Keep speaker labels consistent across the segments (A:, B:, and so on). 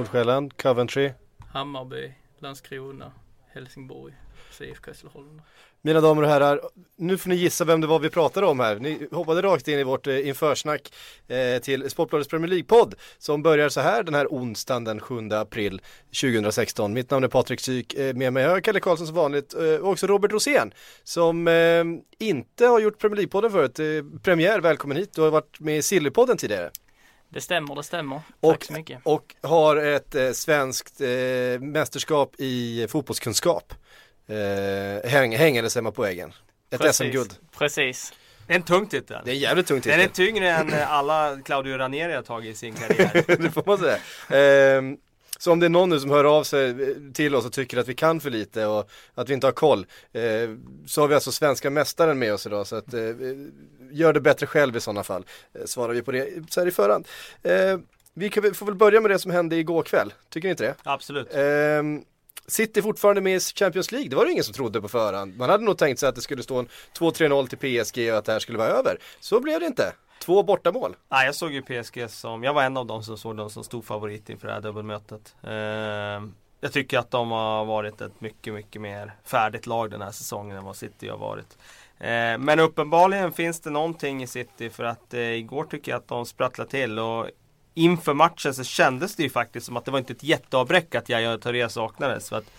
A: Nordsjälland, Coventry.
B: Hammarby, Landskrona, Helsingborg, CF Hässleholm.
A: Mina damer och herrar, nu får ni gissa vem det var vi pratade om här. Ni hoppade rakt in i vårt eh, införsnack eh, till Sportbladets Premier League-podd som börjar så här den här onsdagen den 7 april 2016. Mitt namn är Patrik Syk, eh, med mig har jag Kalle Karlsson som vanligt eh, och också Robert Rosén som eh, inte har gjort Premier League-podden förut. Eh, premiär, välkommen hit. Du har varit med i Sillypodden tidigare.
B: Det stämmer, det stämmer.
A: Och-
B: Tack så mycket.
A: Och har ett eh, svenskt eh, mästerskap i fotbollskunskap eh, häng, hängandes hemma på väggen. Ett. SM-guld.
B: Precis.
C: Det är en tung titel.
A: Det är en jävligt tung
C: Den är
A: titel.
C: tyngre än eh, alla Claudio Ranieri har tagit i sin karriär.
A: det får man säga. Ehm, så om det är någon nu som hör av sig eh, till oss och tycker att vi kan för lite och att vi inte har koll. Eh, så har vi alltså svenska mästaren med oss idag så att eh, gör det bättre själv i sådana fall. Eh, svarar vi på det så här i förhand. Eh, vi kan, får väl börja med det som hände igår kväll. Tycker ni inte det?
C: Absolut.
A: Ehm, City fortfarande med i Champions League, det var det ingen som trodde på förhand. Man hade nog tänkt sig att det skulle stå en 2-3-0 till PSG och att det här skulle vara över. Så blev det inte. Två bortamål.
C: Nej, jag såg ju PSG som, jag var en av dem som såg dem som stor favorit inför det här dubbelmötet. Eh, jag tycker att de har varit ett mycket, mycket mer färdigt lag den här säsongen än vad City har varit. Eh, men uppenbarligen finns det någonting i City för att eh, igår tycker jag att de sprattlade till och inför matchen så kändes det ju faktiskt som att det var inte ett jätteavbräck att Yahya Touré saknades. För att,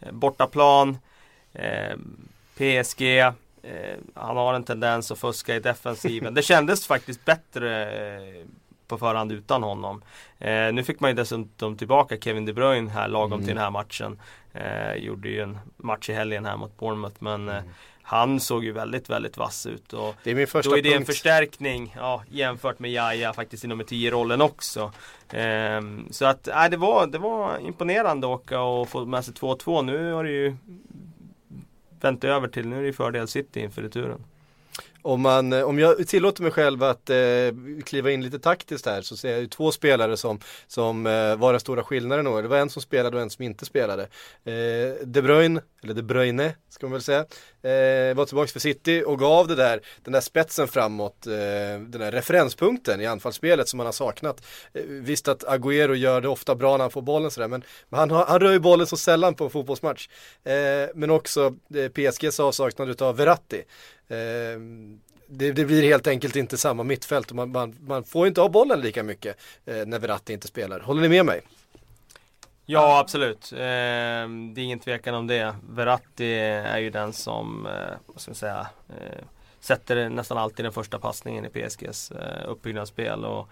C: eh, bortaplan, eh, PSG, eh, han har en tendens att fuska i defensiven. Det kändes faktiskt bättre eh, på förhand utan honom. Eh, nu fick man ju dessutom tillbaka Kevin De Bruyne här lagom
A: Mm.
C: till den här matchen. Eh, gjorde ju en match i helgen här mot Bournemouth men
A: Mm.
C: han såg ju väldigt, väldigt vass ut. Och
A: Det är min första
C: då är det en
A: punkt.
C: förstärkning ja, jämfört med Jaja faktiskt i nummer 10-rollen också. Ehm, så att nej, det, var, det var imponerande att åka och få med sig 2-2. Nu har det ju vänt över till, nu är det fördel City inför returen.
A: Om, man, eh, om jag tillåter mig själv att eh, kliva in lite taktiskt här så ser jag ju två spelare som, som eh, var den stora skillnaden. då. Det var en som spelade och en som inte spelade. Eh, De Bruyne, eller De Bruyne ska man väl säga, eh, var tillbaka för City och gav det där, den där spetsen framåt, eh, den där referenspunkten i anfallsspelet som man har saknat. Eh, visst att Agüero gör det ofta bra när han får bollen sådär men, men han, har- han rör ju bollen så sällan på en fotbollsmatch. Eh, men också eh, PSGs avsaknad utav Verratti. Eh, det, det blir helt enkelt inte samma mittfält och man, man, man får inte ha bollen lika mycket eh, när Verratti inte spelar. Håller ni med mig?
C: Ja absolut, Ehm, det är ingen tvekan om det. Verratti är ju den som, eh, vad ska man säga, eh, sätter nästan alltid den första passningen i PSGs eh, uppbyggnadsspel. Och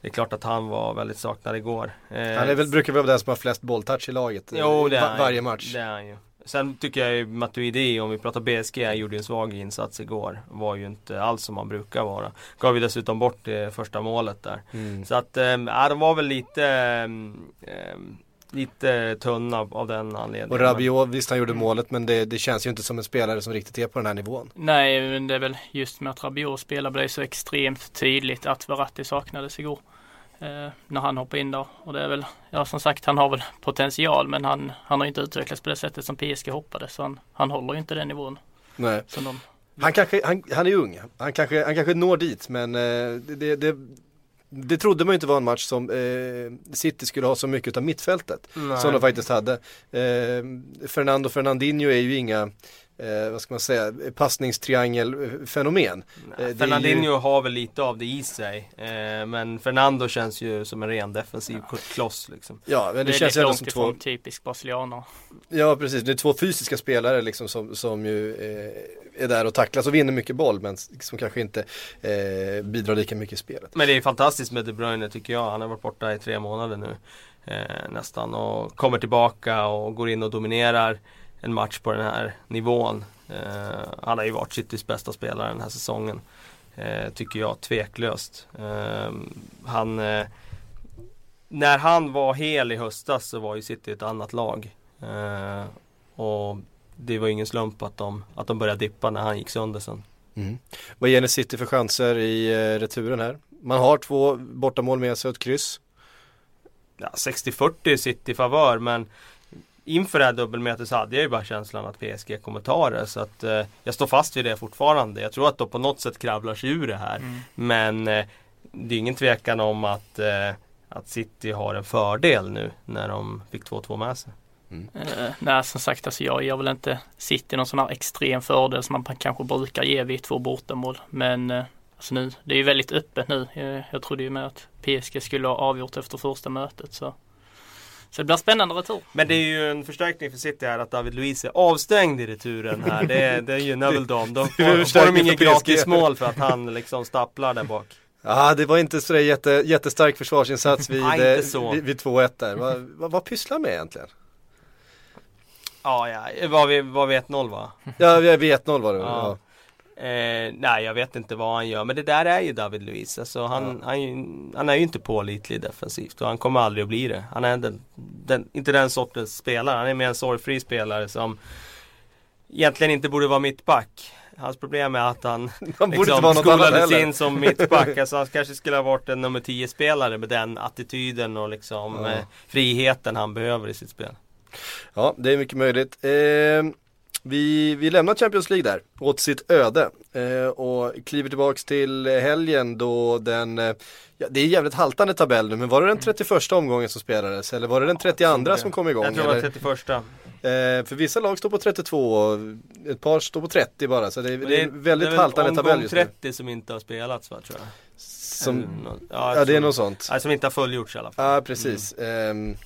C: det är klart att han var väldigt saknad igår. Eh,
A: Han är väl, brukar väl vara den som har flest bolltouch i laget eh,
C: Jo, det är
A: va-
C: han
A: varje match.
C: Det är han ju. Sen tycker jag ju Matuidi, om vi pratar BSG, han gjorde en svag insats igår. Var ju inte alls som han brukar vara. Gav ju dessutom bort det första målet där.
A: Mm.
C: Så att, ja, de var väl lite ähm, Lite tunna av, av den anledningen.
A: Och Rabiot, visst han gjorde målet men det, det känns ju inte som en spelare som riktigt är på den här nivån.
B: Nej, men det är väl just med att Rabiot spelar blev så extremt tydligt att Verratti saknades igår. Eh, när han hoppade in där. Och det är väl, ja som sagt han har väl potential men han, han har inte utvecklats på det sättet som PSG hoppades. Så han, han håller ju inte den nivån
A: Nej.
B: som de
A: Han kanske, han, han är ung, han kanske, han kanske når dit men eh, det, det, det, det trodde man ju inte var en match som eh, City skulle ha så mycket av mittfältet.
C: Nej.
A: Som de faktiskt hade. Eh, Fernando Fernandinho är ju inga, eh, vad ska man säga, passningstriangelfenomen.
C: Nej,
A: det är
C: Fernandinho har väl lite av det i sig. Eh, men Fernando känns ju som en ren defensiv kloss liksom.
A: Ja, men det,
B: det
A: känns ju ändå som två,
B: typisk brasilianer.
A: ja precis, det är två fysiska spelare liksom som, som ju eh, är där och tacklas och vinner mycket boll men som kanske inte eh, bidrar lika mycket i spelet.
C: Men det är fantastiskt med De Bruyne tycker jag. Han har varit borta i tre månader nu. Eh, nästan och kommer tillbaka och går in och dominerar en match på den här nivån. Eh, han har ju varit Citys bästa spelare den här säsongen. Eh, tycker jag tveklöst. Eh, han eh, När han var hel i höstas så var ju City ett annat lag. Eh, och det var ingen slump att de, att de började dippa när han gick sönder sen.
A: Mm. Vad ger ni City för chanser i eh, returen här? Man har två bortamål med sig och ett kryss.
C: Ja, 60-40 City favör men inför det här dubbelmötet så hade jag ju bara känslan att PSG kommer ta det. Så att eh, jag står fast vid det fortfarande. Jag tror att de på något sätt kravlar sig ur det här.
B: Mm.
C: Men eh, det är ingen tvekan om att, eh, att City har en fördel nu när de fick 2-2 med sig.
B: Eh, nej som sagt alltså jag ger väl inte City någon sån här extrem fördel som man kanske brukar ge vid två bortamål. Men eh, alltså nu, det är ju väldigt öppet nu. Jag, jag trodde ju med att PSG skulle ha avgjort efter första mötet så. Så det blir spännande retur.
C: Men det är ju en förstärkning för City här att David Luiz är avstängd i returen här. Det, det gynnar väl dem. De
A: Det är en
C: får, får de inget gratismål för att han liksom stapplar där bak.
A: Ja, det var inte sådär jätte, jättestark försvarsinsats vid,
C: så.
A: vid, vid 2-1 där. Vad, vad, vad pysslar med egentligen?
C: Ja, ja. Var vi, var vi 1-0 va?
A: Ja, vi- vid 1-0 var det.
C: Ja.
A: Ja.
C: Eh, nej, jag vet inte vad han gör. Men det där är ju David Luiz. Alltså, han, han, är ju- han är ju inte pålitlig defensivt och han kommer aldrig att bli det. Han är den, den, inte den sortens spelare. Han är mer en sorgfri spelare som egentligen inte borde vara mittback. Hans problem är att han
A: Han
C: liksom skolades in som mittback. Alltså han kanske skulle ha varit en nummer 10 spelare med den attityden och liksom
A: Ja.
C: eh, friheten han behöver i sitt spel.
A: Ja, det är mycket möjligt. Eh, vi, vi lämnar Champions League där, åt sitt öde. Eh, och kliver tillbaks till helgen då den, eh, ja, det är jävligt haltande tabell nu, men var det den 31 omgången som spelades? Eller var det den 32 som kom igång?
C: Jag tror det var
A: eller?
C: 31
A: Eh, för vissa lag står på 32 och ett par står på 30 bara, så det, är- det är en väldigt
C: det är
A: haltande tabell just nu.
C: 30 som inte har spelats va tror jag.
A: Som,
C: ja,
A: ja, det är något sånt.
C: Nej, som inte har fullgjorts i alla fall.
A: Ja, precis. Ehm,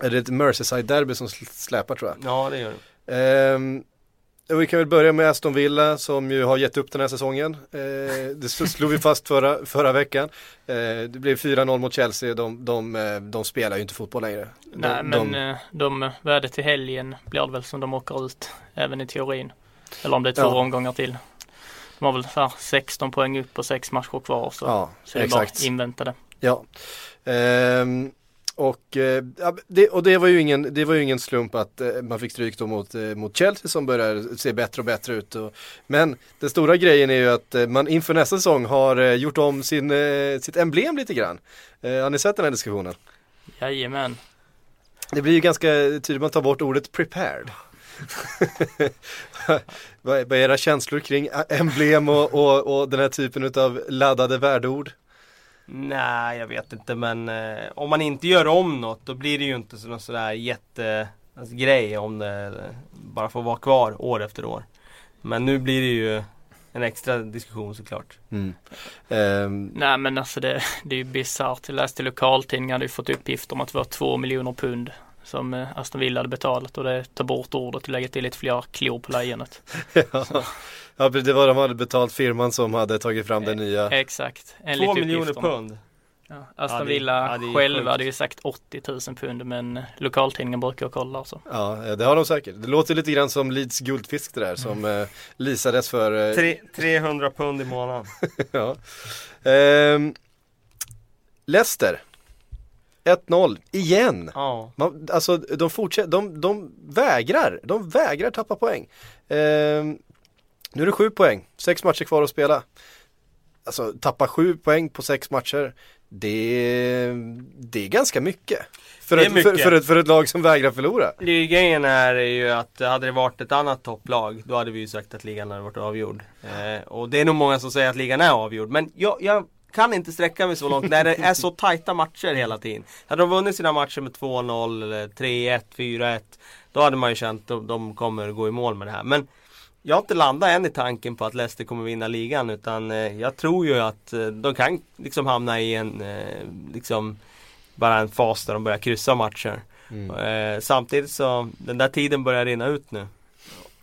A: är det ett Merseyside-derby som sl- släpar tror jag.
C: Ja, det gör det.
A: Och vi kan väl börja med Aston Villa som ju har gett upp den här säsongen. Eh, det slog vi fast förra, förra veckan. Eh, det blev 4-0 mot Chelsea, de, de, eh, de spelar ju inte fotboll längre. De,
B: Nej men
A: de,
B: eh, de värde till helgen blir det väl som de åker ut. Även i teorin. Eller om det är två
A: Ja.
B: omgångar till. De har väl så här 16 poäng upp och sex matcher kvar. Så,
A: ja,
B: så det är
A: exakt.
B: bara invänta det.
A: Ja. Ehm, och, eh, det, och det var ju ingen, det var ju ingen slump att eh, man fick stryk då mot, eh, mot Chelsea som börjar se bättre och bättre ut. Och, men den stora grejen är ju att eh, man inför nästa säsong har eh, gjort om sin, eh, sitt emblem lite grann. Har ni sett den här diskussionen?
B: Jajamän.
A: Det blir ju ganska tydligt, man tar bort ordet prepared. vad, är, era känslor kring emblem och, och, och den här typen av laddade värdeord?
C: Nej, jag vet inte men eh, om man inte gör om något då blir det ju inte så- någon sådär jätte alltså, om det bara får vara kvar år efter år. Men nu blir det ju en extra diskussion såklart.
A: Ehm,
B: Nej men alltså det, det är ju bisarrt. Jag läste lokaltidningar hade ju fått uppgifter om att det var två miljoner pund som eh, Aston Villa hade betalat och det tar bort ordet och lägger till lite fler klor på lejonet.
A: ja, ja, det var de hade betalt firman som hade tagit fram den nya.
B: Exakt.
C: Två miljoner pund.
B: Ja, Aston
C: Ja, det-
B: Villa
C: ja, det är
B: själva
C: sjukt.
B: hade ju sagt 80 000 pund men eh, lokaltidningen brukar kolla alltså.
A: Ja, det har de säkert. Det låter lite grann som Leeds guldfisk det där som eh, leasades för eh,
C: Tre, 300 pund i månaden.
A: ja. Ehm, Leicester 1-0 igen.
C: Ja.
A: Man, alltså de fortsätter, de, de vägrar, de vägrar tappa poäng. Ehm, nu är det sju poäng, sex matcher kvar att spela. Alltså tappa sju poäng på sex matcher, det, det är ganska mycket. För,
C: Det är
A: ett,
C: mycket.
A: För, för, ett, för ett lag som vägrar förlora.
C: Det är ju grejen är ju att hade det varit ett annat topplag då hade vi ju sagt att ligan hade varit avgjord. Eh, och det är nog många som säger att ligan är avgjord. Men jag, jag kan inte sträcka mig så långt när det är så tajta matcher hela tiden. Hade de vunnit sina matcher med 2-0 eller 3-1, 4-1 Då hade man ju känt att de kommer gå i mål med det här. Men jag har inte landat än i tanken på att Leicester kommer vinna ligan utan eh, jag tror ju att eh, de kan liksom hamna i en eh, liksom bara en fas där de börjar kryssa matcher.
A: Mm.
C: Samtidigt så, den där tiden börjar rinna ut nu.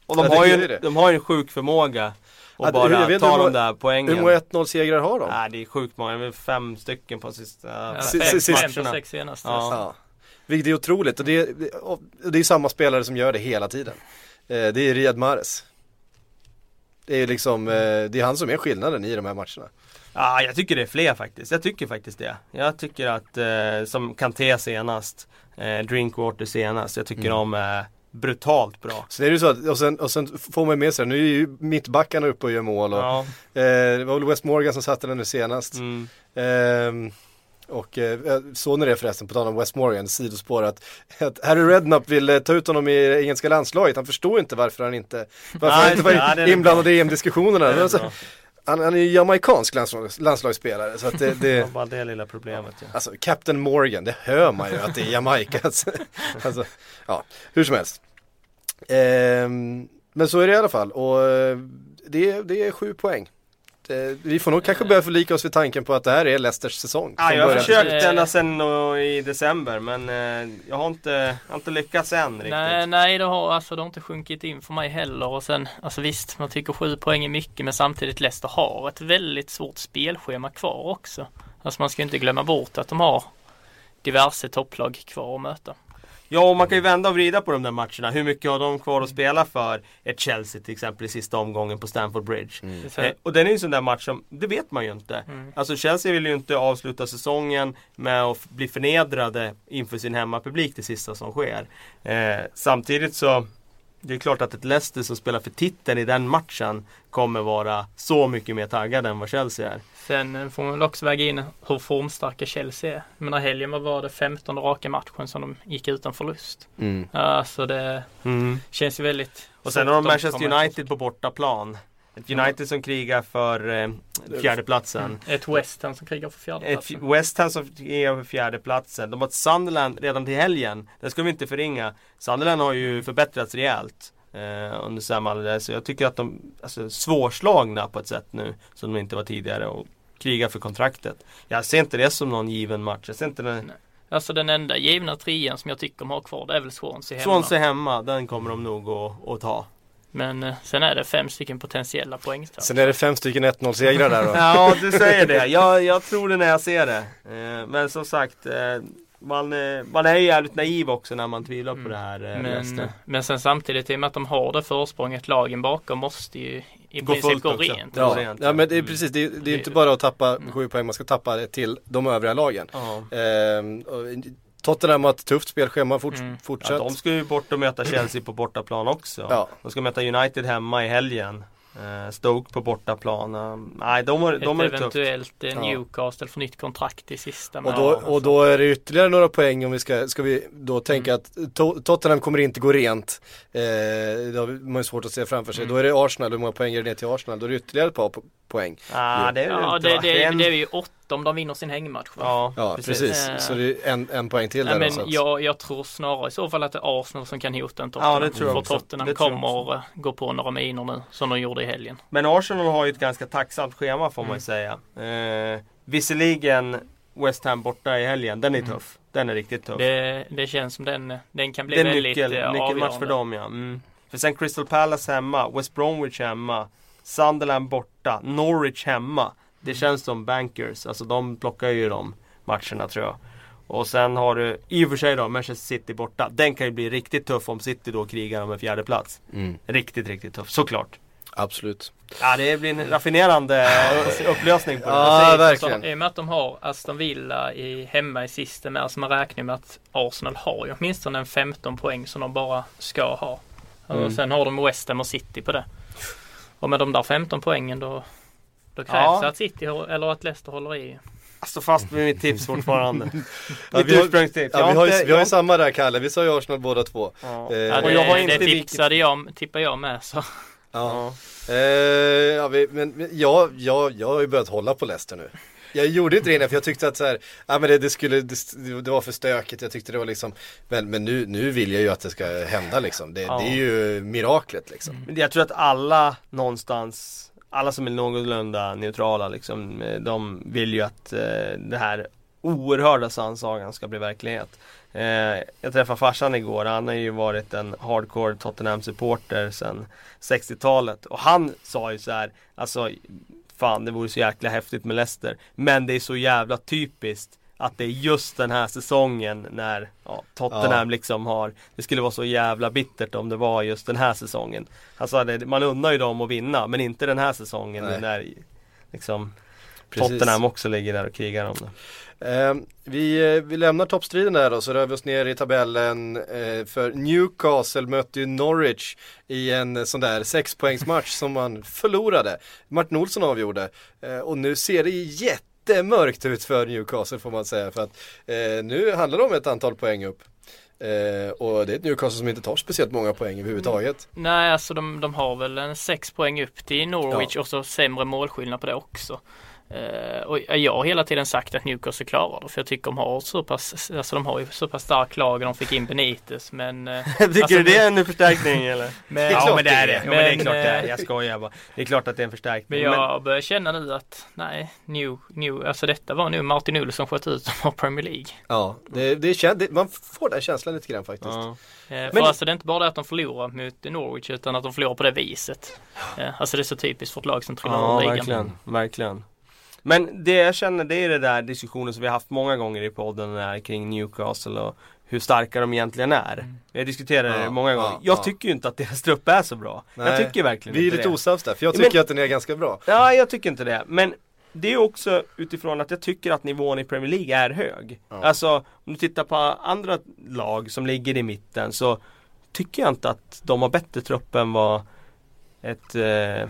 C: Och de, har, ju, de har ju en sjuk förmåga att
A: Ja, det-
C: bara
A: vet
C: ta
A: hur
C: de där poängen.
A: Hur många 1-0 segrar har de?
C: Nej det är sjukt många, det är fem stycken på sista
B: Ja, fem, fem på
C: matcherna.
B: sex senaste.
C: Ja.
A: Ja. Vilket är otroligt och det, det, och det är samma spelare som gör det hela tiden. Det är Riyad Mahrez. Det är liksom, eh, det är han som är skillnaden i de här matcherna.
C: Ja, jag tycker det är fler faktiskt. Jag tycker faktiskt det. Jag tycker att, eh, som Kanté senast, eh, Drinkwater senast, jag tycker
A: Mm.
C: de är brutalt bra.
A: Sen är det så att, och sen, och sen får man med sig, nu är ju mittbackarna uppe och gör mål och
C: Ja.
A: eh, det var väl West Morgan som satte den nu senast.
C: Mm.
A: Och eh, såg ni det förresten, på tal om West Morgan, sidospår att, att Harry Redknapp vill eh, ta ut honom i engelska landslaget. Han förstår inte varför han inte, varför han inte var inblandad i EM-diskussionerna. Alltså. Han, han är ju jamaicansk landslags, landslagsspelare så att det,
C: Det bara det lilla problemet ja.
A: Alltså Captain Morgan, det hör man ju att det är Jamaica. Alltså, alltså, ja, hur som helst. Ehm, men så är det i alla fall och eh, det, det är sju poäng. Det, vi får nog kanske börja förlika oss vid tanken på att det här är Leicesters säsong.
C: Ja, jag har försökt
B: Eh.
C: ända sedan i december men eh, jag har inte, jag har inte lyckats än riktigt.
B: Nej, nej det har, alltså, det har inte sjunkit in för mig heller och sen, alltså visst, man tycker sju poäng är mycket men samtidigt Leicester har ett väldigt svårt spelschema kvar också. Alltså man ska inte glömma bort att de har diverse topplag kvar att möta.
C: Ja, och man kan ju vända och vrida på de där matcherna. Hur mycket har de kvar att spela för ett Chelsea till exempel i sista omgången på Stamford Bridge?
A: Mm.
C: Eh, och den är ju en sån där match som, det vet man ju inte.
B: Mm.
C: Alltså Chelsea vill ju inte avsluta säsongen med att bli förnedrade inför sin hemmapublik det sista som sker. Eh, samtidigt så det är klart att ett Leicester som spelar för titeln i den matchen kommer vara så mycket mer taggade än vad Chelsea är.
B: Sen eh, får man väl också väga in hur formstarka Chelsea är. Jag menar helgen var det 15 raka matchen som de gick utan förlust.
A: Mm.
B: Alltså det känns ju väldigt
C: Och sen har de Manchester United på bortaplan. Ett United som krigar för eh, fjärdeplatsen.
B: Mm. Ett West Ham som krigar för
C: Ett
B: fjärdeplatsen.
C: f- West Ham som är för fjärdeplatsen. De har ett Sunderland redan till helgen. Det ska vi inte förringa. Sunderland har ju förbättrats rejält. Eh, under Sam. Så jag tycker att de alltså, svårslagna på ett sätt nu. Som de inte var tidigare. Och krigar för kontraktet. Jag ser inte det som någon given match. Jag ser inte den.
B: Alltså den enda givna trean som jag tycker de har kvar det är väl Swansea hemma.
C: Swansea hemma. Den kommer de nog att, att ta.
B: Men eh, sen är det fem stycken potentiella poängtapp.
A: Sen är det fem stycken 1-0 segrar där då.
C: Ja, du säger det. Jag, jag tror det när jag ser det. Eh, men som sagt. Eh, man, man är ju jävligt naiv också när man tvivlar på
B: Mm.
C: det här.
B: Men, men sen samtidigt i och med att de har det försprånget lagen bakom måste ju i
C: Gå
B: princip
C: fullt
B: gå rent.
A: Ja, ja men det är
C: Mm.
A: precis, det är, det är inte bara att tappa
B: Mm.
A: sju poäng, man ska tappa det till de övriga lagen.
C: Ja.
A: Ehm, och Tottenham har ett tufft spelschema fort,
B: Mm.
A: fortsatt.
C: Ja, de ska ju bort och möta Chelsea på bortaplan också.
A: Ja.
C: De ska möta United hemma i helgen. Eh, Stoke på bortaplan. Eh, nej, de har, de har
B: Ett
C: det tufft.
B: eventuellt eh. Newcastle för nytt kontrakt i sista.
A: Och då, och då är det ytterligare några poäng om vi ska, ska vi då tänka
B: Mm.
A: att To- Tottenham kommer inte gå rent. Eh, det har man ju svårt att se framför sig.
B: Mm.
A: Då är det Arsenal, hur många poäng är det ner till Arsenal? Då är det ytterligare ett par po- poäng.
C: Ah, det är
B: Ja,
C: inte,
B: det, det,
C: en-
B: det är ju åtta om de vinner sin hängmatch. Va?
C: Ja,
A: Ja, precis.
B: Eh.
A: Så det är en, en poäng till där.
B: men
A: att-
B: jag, jag tror snarare i så fall att det är Arsenal som kan hota en Tottenham.
C: Ja, det tror jag
B: För
C: också.
B: Tottenham
C: Det tror jag
B: kommer eh, gå på några miner nu, som de gjorde i helgen.
C: Men Arsenal har ju ett ganska tacksamt schema får man ju
B: Mm.
C: säga. Eh, visserligen West Ham borta i helgen, den är
B: Mm.
C: tuff. Den är riktigt tuff.
B: Det, det känns som den, den kan bli
C: det är en
B: väldigt
C: nyckel,
B: eh,
C: nyckelmatch
B: avgörande.
C: för dem ja. Mm. För sen Crystal Palace hemma, West Bromwich hemma, Sunderland borta, Norwich hemma. Det
B: Mm.
C: känns som bankers, alltså de plockar ju de matcherna tror jag. Och sen har du i och för sig då Manchester City borta. Den kan ju bli riktigt tuff om City då krigar om en fjärde plats.
A: mm,
C: Riktigt, riktigt tuff, såklart.
A: absolut.
C: Ja det blir en raffinerande upplösning på det.
A: Ja, verkligen.
B: Så, I och med att de har Aston Villa i, hemma i sista med, alltså man räknar med att Arsenal har ju åtminstone en 15 poäng som de bara ska ha.
A: Mm.
B: Och sen har de West Ham och City på det. Och med de där 15 poängen då, då krävs
C: Ja.
B: att City eller att Leicester håller i.
C: Jag står fast med mitt tips fortfarande.
A: Ja,
C: mitt
A: vi har-
C: ursprungstips.
A: Ja, vi, har ju, vi har ju samma där Kalle, vi sa ju Arsenal båda två.
C: Ja.
A: Eh,
B: Ja,
C: och
B: det,
C: jag har inte
B: det
C: vilket-
B: tipsade jag, tippar jag med så.
A: Ja.
C: Ja.
A: Eh, ja, vi, men men jag, jag, jag har ju börjat hålla på Leicester nu. Jag gjorde inte det innan för jag tyckte att så här, ja, men det, det, skulle, det, det var för stökigt, jag tyckte det var liksom, men, men nu, nu vill jag ju att det ska hända liksom. Det,
C: Ja.
A: det är ju miraklet liksom.
C: Men jag tror att alla någonstans alla som är någorlunda neutrala liksom, eh, de vill ju att eh, det här oerhörda sannsagan ska bli verklighet. Eh, jag träffade farsan igår, han har ju varit en hardcore Tottenham-supporter sedan 60-talet och han sa ju så här, alltså Fan det vore så jäkla häftigt med Leicester Men det är så jävla typiskt att det är just den här säsongen när ja, Tottenham
A: Ja.
C: liksom har Det skulle vara så jävla bittert om det var just den här säsongen det, man undrar ju dem att vinna men inte den här säsongen
A: Nej.
C: när liksom
A: Precis.
C: Tottenham också ligger där och krigar om det
A: Eh, vi, eh, vi lämnar toppstriden där då så rör vi oss ner i tabellen eh, för Newcastle mötte ju Norwich i en eh, sån där sexpoängsmatch som man förlorade. Martin Olsson avgjorde eh, och nu ser det jättemörkt ut för Newcastle får man säga för att eh, nu handlar det om ett antal poäng upp. Eh, och det är ett Newcastle som inte tar speciellt många poäng överhuvudtaget.
B: Nej, alltså de, de har väl en sex poäng upp till Norwich och så sämre målskillnad på det också. Eh, och jag har hela tiden sagt att Newcastle klarar det för jag tycker de har så pass, alltså de har ju så pass stark lag och de fick in Benitez men eh,
C: Tycker
B: Alltså,
C: du det är en förstärkning eller?
B: men,
A: är
C: ja
A: klart
C: men det är
A: det
C: det,
A: är.
C: ja, men det är
B: Men,
C: klart det är,
B: eh,
C: jag skojar bara Det är klart att det är en förstärkning
B: Men jag börjar känna nu att nej, New, New, alltså detta var nu Martin Olsson som sköt ut dem av Premier League.
A: Ja, det, det, kän- det, man får den känslan lite grann faktiskt.
C: ja.
B: Eh, för
C: Men-
B: alltså det är inte bara det att de förlorar mot Norwich utan att de förlorar på det viset. Alltså det är så typiskt för ett lag som trillar
C: Ja,
B: ur ligan.
C: verkligen, verkligen. Men det jag känner det är det där diskussionen som vi har haft många gånger i podden där kring Newcastle och hur starka de egentligen är. Vi har diskuterat det många gånger.
A: ja,
C: jag
A: ja.
C: tycker ju inte att deras trupp är så bra. jag
A: Nej,
C: tycker verkligen
A: Vi är
C: inte
A: lite
C: det.
A: osams där, för jag
C: Men-
A: tycker att den är ganska bra.
C: Ja, jag tycker inte det. Men det är också utifrån att jag tycker att nivån i Premier League är hög.
A: Ja.
C: Alltså, om du tittar på andra lag som ligger i mitten så tycker jag inte att de har bättre trupp än vad ett, eh,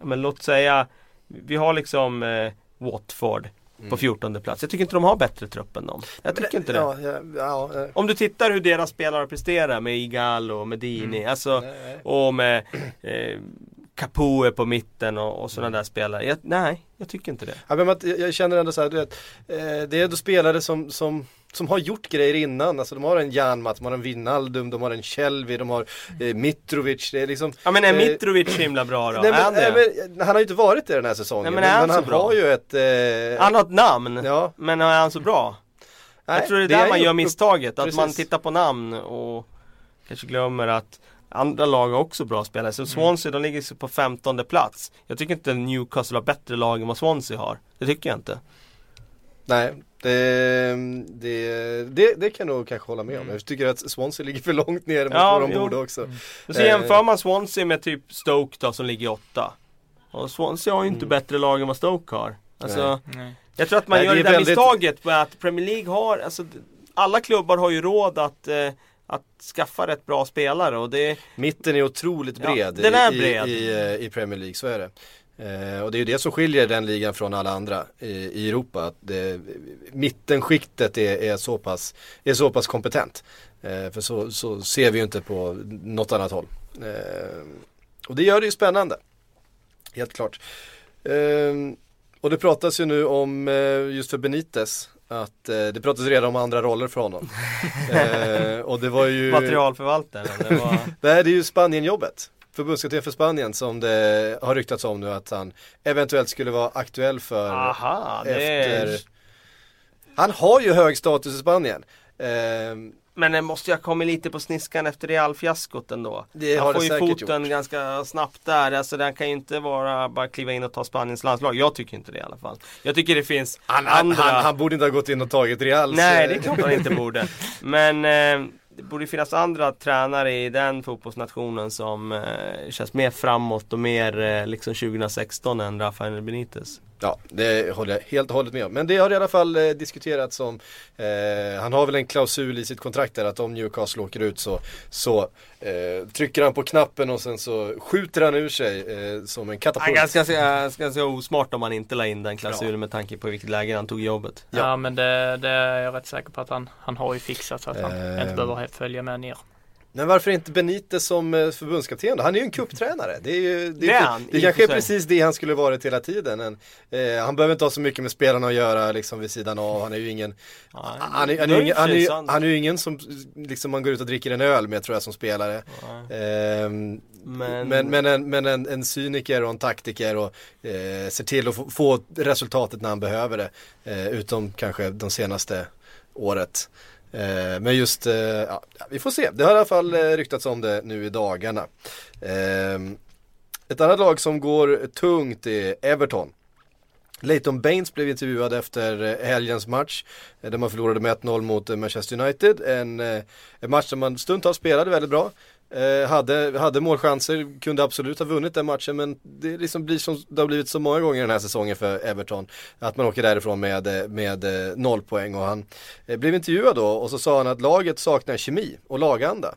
C: men låt säga, vi har liksom eh, Watford på 14 plats. Jag tycker inte de har bättre trupp än dem. Jag tycker inte det.
A: Ja, ja, ja,
C: Om du tittar hur deras spelare presterar med Igalo och med Dini, alltså och med eh, Capoe på mitten och, och sådana där spelare. Jag, nej, jag tycker inte det.
A: Ja, men att jag känner ändå så här, du vet, eh, det är ändå spelare som, som, som har gjort grejer innan. Alltså de har en Janmat, de har en Wijnaldum, de har en Kjellvi, de har eh, Mitrovic. Det är liksom
C: Ja men är
A: Eh,
C: Mitrovic himla bra då?
A: Nej, men,
C: det?
A: nej, men, han har ju inte varit det den här säsongen.
C: Nej, men är han så
A: han
C: bra?
A: har ju ett... Eh,
C: Han har ett namn,
A: ja,
C: men är han så bra?
A: nej,
C: jag tror det är där man
A: ju
C: gör misstaget, att
A: precis.
C: man tittar på namn och kanske glömmer att andra lag har också bra spelare. Så Swansea de ligger så på 15 plats. Jag tycker inte Newcastle har bättre lag än vad Swansea har. Det tycker jag inte.
A: Nej, det, det, det, det kan jag nog kanske hålla med om. Jag tycker att Swansea ligger för långt ner mot
C: Ja,
A: vad de borde också.
C: Men så
A: Eh.
C: jämför man Swansea med typ Stoke då som ligger åtta. Och Swansea har ju inte bättre lag än vad Stoke har. Alltså,
B: Nej.
C: jag tror att man
A: Nej,
C: gör
A: det
C: det
A: är
C: där
A: väldigt-
C: misstaget med att Premier League har, alltså alla klubbar har ju råd att, eh, att skaffa rätt bra spelare och det
A: Mitten är otroligt
C: Ja,
A: bred,
C: den är bred.
A: I, i, eh, i Premier League, så är det. Eh, och det är ju det som skiljer den ligan från alla andra i, i Europa. Att det, mittenskiktet är, är, så pass, är så pass kompetent. Eh, för så, så ser vi ju inte på något annat håll. Eh, och det gör det ju spännande. Helt klart. Eh, och det pratas ju nu om, eh, just för Benitez, att eh, det pratas redan om andra roller för honom. eh, och det var ju
C: materialförvaltaren. Det var,
A: Nej, det är ju Spanienjobbet. Förbundskapten för Spanien som det har ryktats om nu att han eventuellt skulle vara aktuell för
C: aha,
A: efter
C: är,
A: Han har ju hög status i Spanien. Ehm,
C: Men det måste ju ha kommit lite på sniskan efter Real-fiaskot ändå.
A: Det
C: han
A: har
C: får
A: det
C: ju foten
A: gjort.
C: ganska snabbt där. Alltså den kan ju inte vara bara kliva in och ta Spaniens landslag. Jag tycker inte det i alla fall. Jag tycker det finns
A: han,
C: andra...
A: han, han borde inte ha gått in och tagit Reals
C: Nej,
A: eh,
C: det är klart han inte borde. Men eh, det borde finnas andra tränare i den fotbollsnationen som eh, känns mer framåt och mer eh, liksom 2016 än Rafael Benitez.
A: Ja, det håller jag helt och hållet med om. Men det har i alla fall eh, diskuterats som eh, Han har väl en klausul i sitt kontrakt där att om Newcastle åker ut så, så eh, trycker han på knappen och sen så skjuter han ur sig eh, som en
C: Han
A: katapult.
C: ganska, ganska, ganska osmart om han inte la in den klausulen med tanke på vilket läge han tog jobbet.
A: Ja.
B: Ja. men det, det är jag rätt säker på att han, han har ju fixat så att han
A: Ehm.
B: inte behöver följa med ner.
A: Men varför inte Benitez som eh, förbundskapten då? Han är ju en kupptränare. Det, är ju, det,
C: är han,
A: det kanske är precis det han skulle varit hela tiden. En, eh, han behöver inte ha så mycket med spelarna att göra liksom vid sidan av. Han är ju ingen han, är, han, är, ingen, han, är,
C: sant.
A: han är ju ingen som liksom man går ut och dricker en öl med tror jag som spelare. Ehm,
C: Men,
A: men, men, en, men en, en cyniker och en taktiker och eh, ser till att få, få resultatet när han behöver det. Eh, utom kanske de senaste året. Eh, men just, eh, ja, vi får se. Det har i alla fall eh, ryktats om det nu i dagarna. Eh, ett annat lag som går tungt är Everton. Leighton Baines blev intervjuad efter eh, helgens match eh, där man förlorade med 1-0 mot Manchester United. En, en match som man stundtals spelade väldigt bra. Eh, hade, hade målchanser, kunde absolut ha vunnit den matchen men det liksom blir som det har blivit så många gånger den här säsongen för Everton. Att man åker därifrån med, eh, med eh, noll poäng och han eh, blev intervjuad då och så sa han att laget saknar kemi och laganda.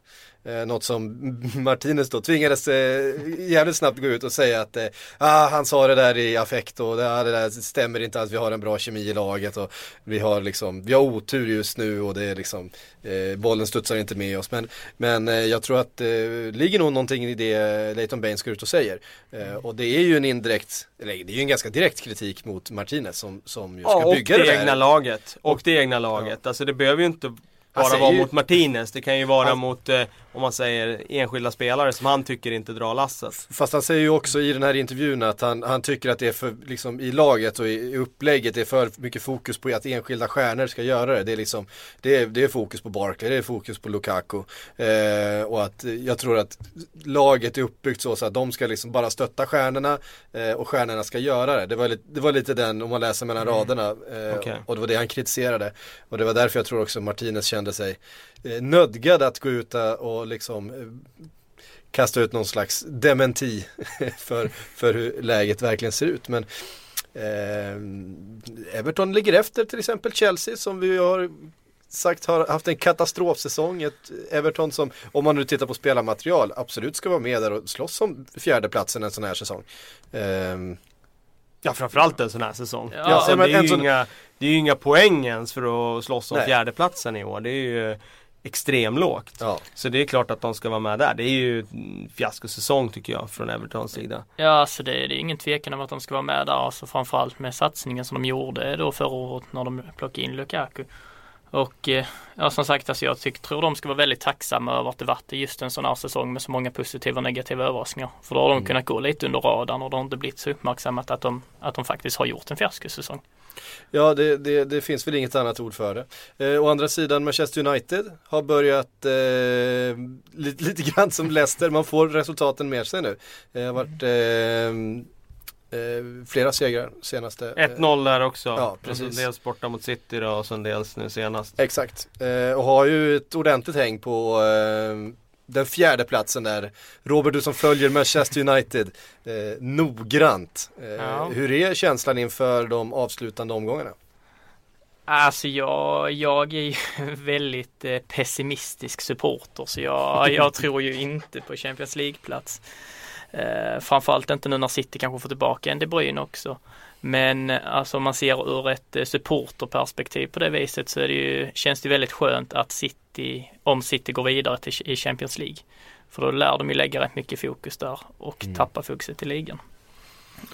A: Eh, något som Martinez då tvingades eh, jävligt snabbt gå ut och säga att eh, ah, han sa det där i affekt och det, ah, det där stämmer inte att vi har en bra kemi i laget och vi har liksom, vi har otur just nu och det är liksom, eh, bollen studsar inte med oss. Men, men eh, jag tror att det eh, ligger nog någonting i det Leighton Baines går ut och säger. Eh, och det är ju en indirekt, eller det är ju en ganska direkt kritik mot Martinez som, som ju ska
C: ja,
A: bygga
C: det,
A: det
C: där. egna laget. Och det egna laget. Ja. Alltså det behöver ju inte bara vara ju... mot Martinez. Det kan ju vara han... mot, eh, om man säger enskilda spelare som han tycker inte drar lasset.
A: Fast han säger ju också i den här intervjun att han, han tycker att det är för, liksom i laget och i upplägget, det är för mycket fokus på att enskilda stjärnor ska göra det. Det är liksom, det är, det är fokus på Barkley, det är fokus på Lukaku. Eh, och att jag tror att laget är uppbyggt så, så att de ska liksom bara stötta stjärnorna eh, och stjärnorna ska göra det. Det var, lite, det var lite den, om man läser mellan mm. raderna. Eh, okay. Och det var det han kritiserade. Och det var därför jag tror också Martinez kände sig eh, nödgad att gå ut och liksom eh, kasta ut någon slags dementi för, för hur läget verkligen ser ut. Men eh, Everton ligger efter till exempel Chelsea som vi har sagt har haft en katastrofsäsong. Ett Everton som, om man nu tittar på spelarmaterial, absolut ska vara med där och slåss om fjärdeplatsen en sån här säsong. Eh,
C: Ja framförallt en sån här säsong. Ja, alltså, det, är ju sån... inga, det är ju inga poäng ens för att slåss om Nej. fjärdeplatsen i år. Det är ju extremlågt. Ja. Så det är klart att de ska vara med där. Det är ju en fiaskosäsong tycker jag från Evertons sida.
B: Ja, alltså det, det är ingen tvekan om att de ska vara med där. Alltså framförallt med satsningen som de gjorde då förra året när de plockade in Lukaku. Och eh, ja, som sagt, alltså jag tycker, tror de ska vara väldigt tacksamma över att det varit just en sån här säsong med så många positiva och negativa överraskningar. För då har de mm. kunnat gå lite under radarn och det har inte blivit så uppmärksammat att de, att de faktiskt har gjort en fiaskosäsong.
A: Ja, det, det, det, finns väl inget annat ord för det. Eh, å andra sidan, Manchester United har börjat eh, lite, lite grann som Leicester, man får resultaten med sig nu. Det har varit eh, Eh, flera segrar senaste.
C: 1-0 där också. Ja, precis. Alltså dels borta mot City då och sen dels nu senast.
A: Exakt. Eh, och har ju ett ordentligt häng på eh, den fjärde platsen där. Robert, du som följer Manchester United eh, noggrant. Eh, ja. Hur är känslan inför de avslutande omgångarna?
B: Alltså jag, jag är ju väldigt eh, pessimistisk supporter så jag, jag tror ju inte på Champions League-plats. Eh, framförallt inte nu när City kanske får tillbaka en De Bruyne också. Men alltså om man ser ur ett eh, supporterperspektiv på det viset så det ju, känns det väldigt skönt att City, om City går vidare till, i Champions League. För då lär de ju lägga rätt mycket fokus där och mm. tappa fokuset i ligan.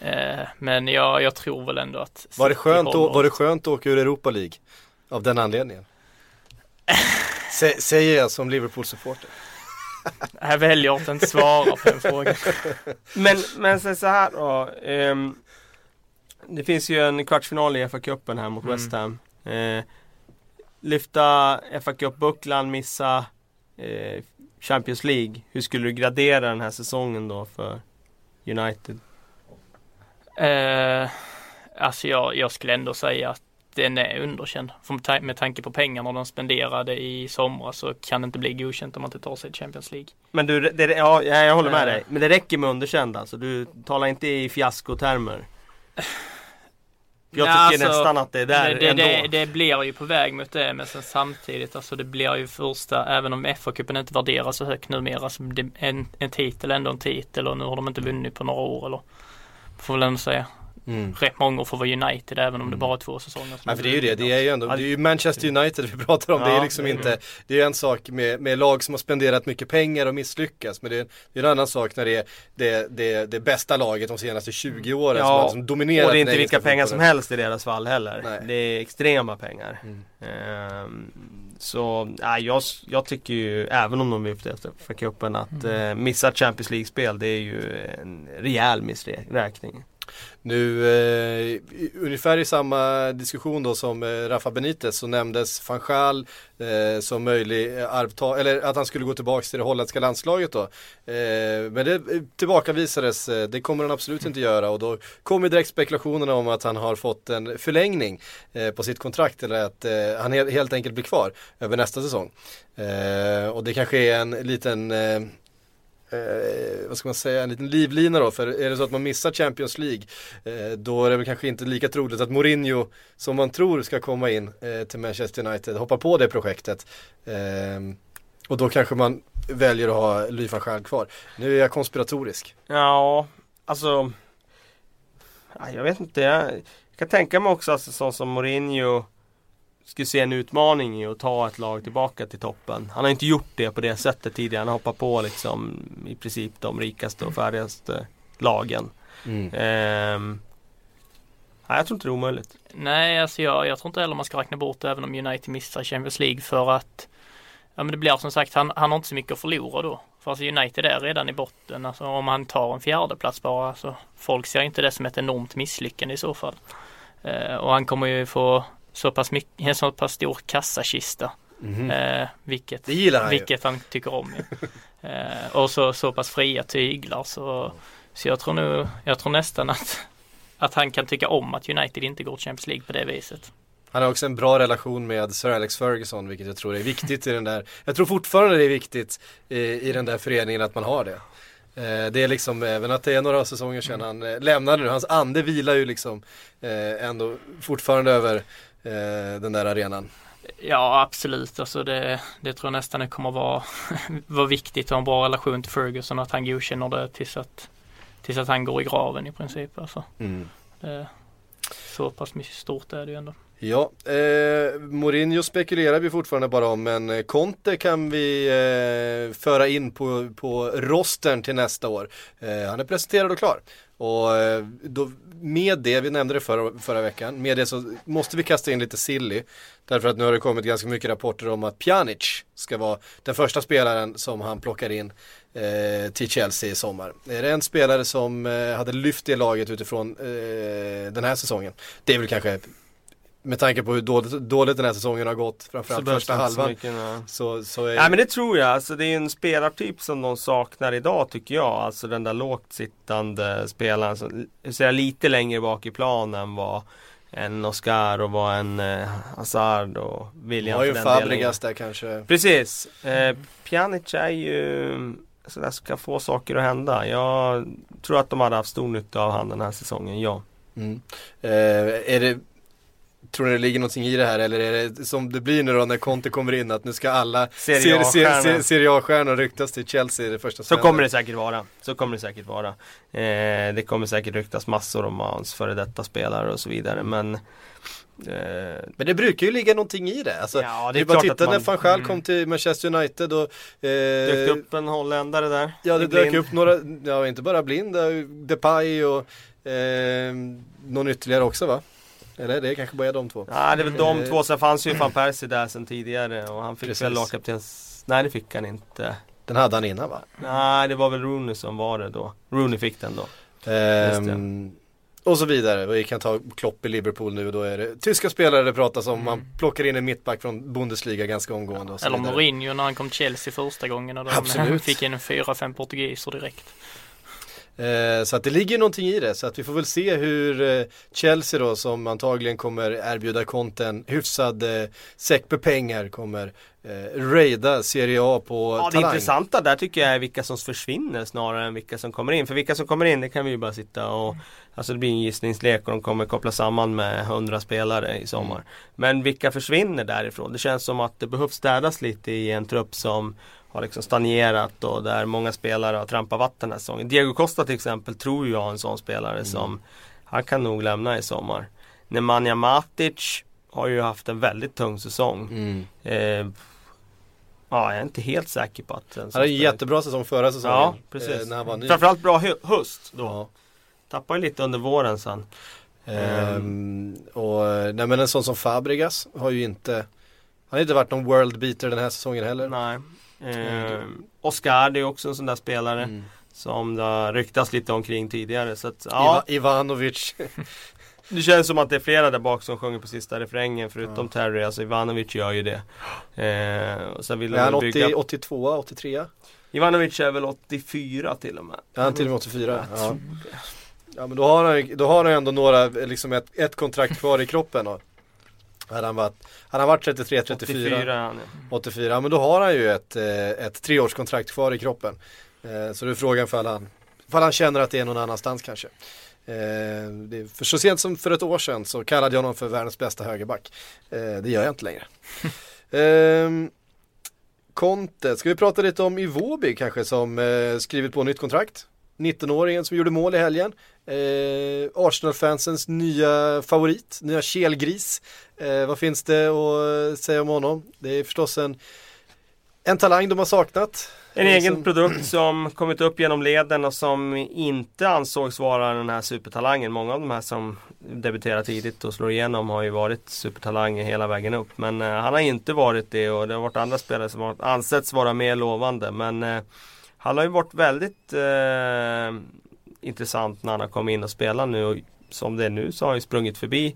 B: Eh, men jag, jag tror väl ändå att
A: var det, skönt håller... var det skönt att åka ur Europa League? Av den anledningen? Säger jag som Liverpool-supporter.
B: Jag väljer att inte svara på den frågan.
C: Men, men så här då. Um, det finns ju en kvartsfinal i FA-cupen här mot mm. West Ham. Uh, lyfta fa Cup-bucklan, missa uh, Champions League. Hur skulle du gradera den här säsongen då för United?
B: Uh, alltså jag, jag skulle ändå säga att den är underkänd. För med tanke på pengarna de spenderade i somras så kan det inte bli godkänt om man inte tar sig till Champions League.
C: Men du, det, ja, jag håller med äh, dig. Men det räcker med underkänd alltså. Du talar inte i fiaskotermer. Jag tycker alltså, nästan att det är där
B: det,
C: ändå.
B: Det, det, blir ju på väg mot det men sen samtidigt alltså det blir ju första, även om FA-cupen inte värderas så högt numera så det, en, en titel ändå en titel och nu har de inte vunnit på några år eller får väl ändå säga. Mm. Rätt många får vara United även om det mm. bara är två säsonger.
A: Men för det är ju det, det är ju ändå, det är ju Manchester United vi pratar om. Ja, det är liksom inte, det är en sak med, med lag som har spenderat mycket pengar och misslyckats. Men det är, det är en annan sak när det är det, det, det bästa laget de senaste 20 åren ja, som har liksom dominerat.
C: Och det är inte vilka pengar som helst i deras fall heller. Nej. Det är extrema pengar. Mm. Um, så ja, jag, jag tycker ju, även om de är ute för cupen, att mm. eh, missa Champions League-spel det är ju en rejäl missräkning.
A: Nu, eh, ungefär i samma diskussion då som eh, Rafa Benitez så nämndes van Gaal eh, som möjlig eh, arvtagare, eller att han skulle gå tillbaka till det holländska landslaget då. Eh, men det eh, tillbakavisades, eh, det kommer han absolut inte göra och då kommer direkt spekulationerna om att han har fått en förlängning eh, på sitt kontrakt eller att eh, han helt enkelt blir kvar över nästa säsong. och det kanske är en liten eh, vad ska man säga, en liten livlina då. För är det så att man missar Champions League eh, då är det väl kanske inte lika troligt att Mourinho som man tror ska komma in eh, till Manchester United hoppar på det projektet. Eh, och då kanske man väljer att ha Louis van kvar. Nu är jag konspiratorisk.
C: Ja, alltså jag vet inte. Jag, kan tänka mig också alltså, sån som Mourinho skulle se en utmaning i att ta ett lag tillbaka till toppen. Han har inte gjort det på det sättet tidigare. Han har hoppat på liksom i princip de rikaste och färdigaste lagen. Mm. Ehm, nej, jag tror inte det är omöjligt.
B: Nej, alltså jag, jag tror inte heller man ska räkna bort det även om United missar Champions League för att Ja men det blir som sagt, han, han har inte så mycket att förlora då. För alltså United är redan i botten. Alltså om han tar en fjärde plats bara. Alltså, folk ser inte det som ett enormt misslyckande i så fall. Eh, och han kommer ju få så pass, mycket, en så pass stor kassakista. Mm. Eh, vilket,
A: han
B: vilket han tycker om. eh, och så, så pass fria tyglar så, så jag tror nog, jag tror nästan att, att han kan tycka om att United inte går Champions League på det viset.
A: Han har också en bra relation med Sir Alex Ferguson vilket jag tror är viktigt i den där Jag tror fortfarande det är viktigt i, i den där föreningen att man har det eh, Det är liksom även att det är några säsonger sedan han eh, lämnade nu Hans ande vilar ju liksom eh, ändå fortfarande över den där arenan.
B: Ja absolut, alltså det, det tror jag nästan det kommer vara, vara viktigt att ha en bra relation till Ferguson och att han godkänner det tills att, tills att han går i graven i princip. Alltså. Mm. Det, så pass mycket stort är det ju ändå.
A: Ja, eh, Mourinho spekulerar vi fortfarande bara om men eh, Conte kan vi eh, föra in på, på rosten till nästa år. Eh, han är presenterad och klar. Och eh, då, med det, vi nämnde det förra, förra veckan, med det så måste vi kasta in lite silly. Därför att nu har det kommit ganska mycket rapporter om att Pjanic ska vara den första spelaren som han plockar in eh, till Chelsea i sommar. Är det en spelare som eh, hade lyft det laget utifrån eh, den här säsongen? Det är väl kanske med tanke på hur dåligt, dåligt den här säsongen har gått, framförallt första halvan. Så, mycket,
C: så, så är... Nej men det tror jag, alltså det är en spelartyp som de saknar idag tycker jag. Alltså den där lågt sittande spelaren, som så lite längre bak i planen var en Oscar och var en eh, Hazard och William
A: Har ju Fabregas där kanske.
C: Precis. Eh, Pjanic är ju sådär som kan få saker att hända. Jag tror att de hade haft stor nytta av han den här säsongen, ja. Mm.
A: Eh, är det Tror ni det ligger någonting i det här eller är det som det blir nu då när Conte kommer in att nu ska alla Serie A-stjärnor ryktas till Chelsea det första
C: Så kommer det säkert vara. Så kommer det säkert vara. Eh, det kommer säkert ryktas massor om hans före detta spelare och så vidare men
A: men det brukar ju ligga någonting i det. Alltså, ja, det är bara titta när van Gaal mm. kom till Manchester United och
C: eh, Dök upp en holländare där.
A: Ja det dök upp några, ja inte bara Blind, Depay och eh, någon ytterligare också va? Eller det är kanske bara de två?
C: Ja det är väl de eh, två, sen fanns ju van Persie där sen tidigare och han fick Precis. väl lagkaptens... Nej det fick han inte.
A: Den hade han innan va?
C: Nej det var väl Rooney som var det då. Rooney fick den då.
A: Ehm, och så vidare. Vi kan ta Klopp i Liverpool nu. Då är det tyska spelare det pratas om. Man plockar in en mittback från Bundesliga ganska omgående.
B: Eller Mourinho när han kom till Chelsea första gången. Och de fick in fyra, fem portugiser direkt.
A: Eh, så att det ligger någonting i det. Så att vi får väl se hur eh, Chelsea då som antagligen kommer erbjuda Conte en hyfsad eh, säck med pengar kommer raida Serie A på
C: ja,
A: talang.
C: Det intressanta där tycker jag är vilka som försvinner snarare än vilka som kommer in. För vilka som kommer in det kan vi ju bara sitta och Alltså det blir en gissningslek och de kommer koppla samman med hundra spelare i sommar. Mm. Men vilka försvinner därifrån? Det känns som att det behövs städas lite i en trupp som har liksom stagnerat och där många spelare har trampat vatten den här säsongen. Diego Costa till exempel tror jag är en sån spelare mm. som han kan nog lämna i sommar. Nemanja Matic har ju haft en väldigt tung säsong. Mm. Eh, Ja, jag är inte helt säker på att
A: Han hade en jättebra säsong förra säsongen.
C: Ja, precis. Eh, när han var ny. Framförallt bra höst då. Ja. Tappade lite under våren sen.
A: Ehm, och nej men en sån som Fabregas har ju inte Han har inte varit någon world beater den här säsongen heller.
C: Nej. Eh, Oscar det är också en sån där spelare. Mm. Som det har ryktats lite omkring tidigare. Så att, ja,
A: Iva, Ivanovic.
C: det känns som att det är flera där bak som sjunger på sista refrängen förutom Terry. Alltså Ivanovic gör ju det. Eh, och sen vill
A: är han
C: de bygga...
A: 80, 82, 83?
C: Ivanovic är väl 84 till och med.
A: Är han till och med 84?
C: Jag
A: Ja. ja men då har han, då har han ändå några, liksom ett, ett kontrakt kvar i kroppen. Och, hade han varit, hade han varit 33, 34,
C: 84 är han ja.
A: 84, ja men då har han ju ett, eh, ett treårskontrakt kvar i kroppen. Eh, Så det är frågan för han, för han känner att det är någon annanstans kanske. Eh, för så sent som för ett år sedan så kallade jag honom för världens bästa högerback. Det gör jag inte längre. Ehm, Conte, ska vi prata lite om Iwobi kanske som skrivit på nytt kontrakt? 19-åringen som gjorde mål i helgen. Eh, Arsenal-fansens nya favorit, nya kelgris. Eh, vad finns det att säga om honom? Det är förstås en, en talang de har saknat.
C: En
A: Eh,
C: egen
A: som-
C: produkt som kommit upp genom leden och som inte ansågs vara den här supertalangen. Många av de här som debuterar tidigt och slår igenom har ju varit supertalanger hela vägen upp. Men eh, han har inte varit det och det har varit andra spelare som har ansetts vara mer lovande. Men eh, han har ju varit väldigt intressant när han har kommit in och spelat nu. Och som det är nu så har han ju sprungit förbi